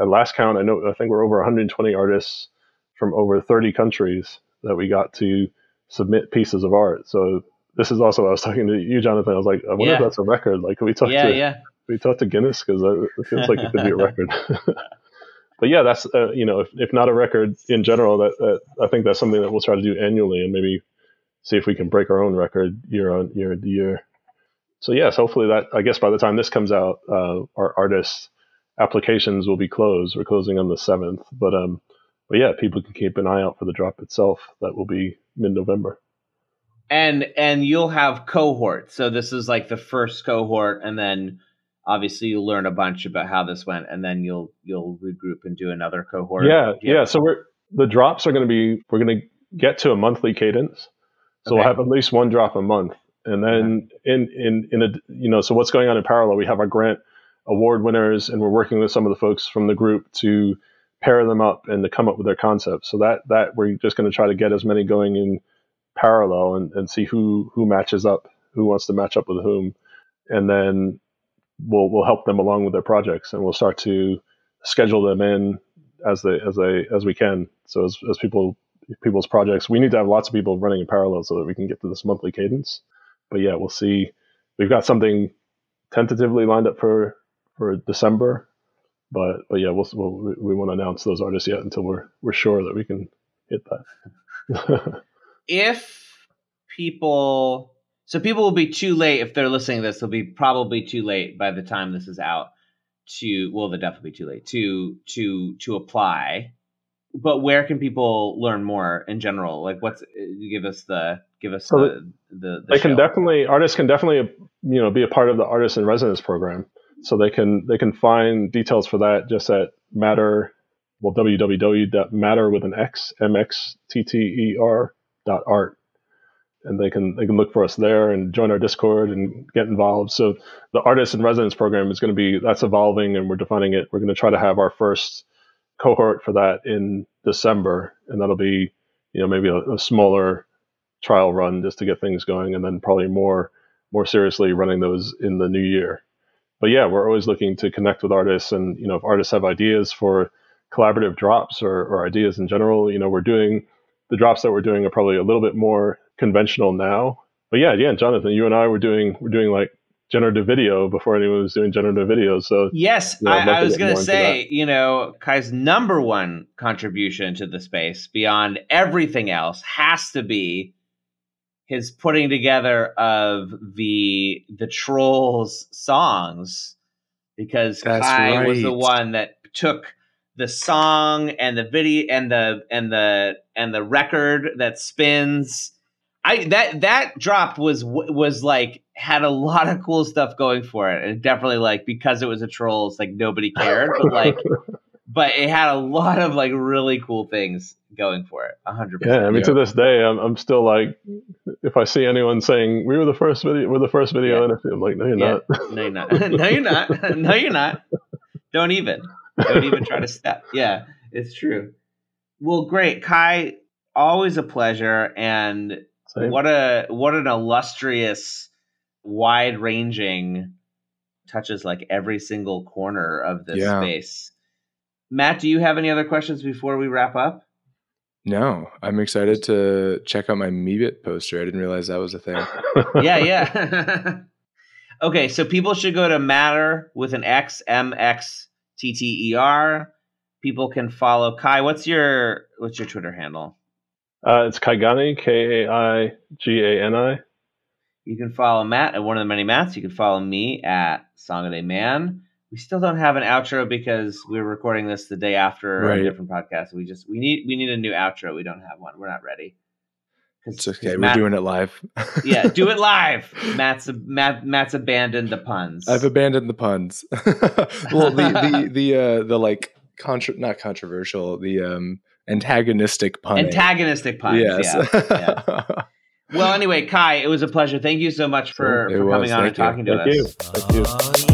at last count I know I think we're over 120 artists from over 30 countries that we got to submit pieces of art so this is also I was talking to you Jonathan I was like I wonder if that's a record like can we talk yeah to yeah we talked to Guinness because it feels like it could be a record. but yeah, that's uh, you know, if, if not a record in general, that, that I think that's something that we'll try to do annually and maybe see if we can break our own record year on year to year. So yes, hopefully that I guess by the time this comes out, uh, our artists applications will be closed. We're closing on the seventh, but um, but yeah, people can keep an eye out for the drop itself. That will be mid November. and and you'll have cohorts so this is like the first cohort and then obviously you'll learn a bunch about how this went and then you'll you'll regroup and do another cohort Yeah, yeah. So we're the drops are going to be we're going to get to a monthly cadence. So we'll have at least one drop a month, and then in in in a you know so what's going on in parallel? We have our grant award winners, and we're working with some of the folks from the group to pair them up and to come up with their concepts. So that that we're just going to try to get as many going in parallel and, and see who who matches up, who wants to match up with whom, and then we'll we'll help them along with their projects, and we'll start to schedule them in as they as they as we can. So as as people people's projects, we need to have lots of people running in parallel so that we can get to this monthly cadence. But yeah, we'll see. We've got something tentatively lined up for for December, but but yeah, we'll, we'll we won't announce those artists yet until we're we're sure that we can hit that. if people so people will be too late if they're listening to this they'll be probably too late by the time this is out to well they'll definitely be too late to to to apply. But where can people learn more in general? Like what's uh, give us the give us So the, the, the they can definitely artists can definitely you know be a part of the artist in residence program so they can they can find details for that just at matter well www.matter with an x mxtter dot art. And they can they can look for us there and join our discord and get involved. So the artist in residence program is going to be that's evolving and we're defining it. We're going to try to have our first cohort for that in december. And that'll be you know maybe a, a smaller trial run just to get things going and then probably more more seriously running those in the new year but yeah we're always looking to connect with artists and you know if artists have ideas for collaborative drops or, or ideas in general you know we're doing the drops that we're doing are probably a little bit more conventional now. But yeah yeah jonathan you and i were doing we're doing like generative video before anyone was doing generative video. So Yes, Yeah, I'd I, I was going to say, you know, Kai's number one contribution to the space beyond everything else has to be his putting together of the the trolls songs because That's Kai was the one that took the song and the video and the and the and the record that spins. I that that drop was was like had a lot of cool stuff going for it, and definitely like because it was a trolls, like nobody cared, but like, but it had a lot of like really cool things going for it. 100% yeah i mean Yeah. to this day I'm, I'm still like if i see anyone saying we were the first video we're the first video Yeah. and i'm like no you're Yeah. not No, you're not. no, you're not. No, you're not. Don't even. Don't even try to step. Yeah, it's true. Well, great, Kai. Always a pleasure, and Same. what a what an illustrious, wide ranging touches like every single corner of this Yeah. space. Matt, do you have any other questions before we wrap up? No, I'm excited to check out my Meebit poster. I didn't realize that was a thing. yeah, yeah. okay, so people should go to Matter with an X M X T T E R. People can follow Kai. What's your what's your Twitter handle? Uh, it's Kaigani, K A I G A N I. You can follow Matt at one of the many Mats. You can follow me at Song a Day Mann. We still don't have an outro because we're recording this the day after Right. a different podcast. We just we need we need a new outro. We don't have one. We're not ready. It's okay. We're Matt- doing it live. yeah, do it live. Matt's Matt, Matt's abandoned the puns. I've abandoned the puns. well, the the the uh, the like contra- not controversial, the um antagonistic pun. Antagonistic puns. Yes. Yeah. yeah. Well, anyway, Kai, it was a pleasure. Thank you so much for, for was. coming on and Thank you. talking to Thank us. you. Thank you.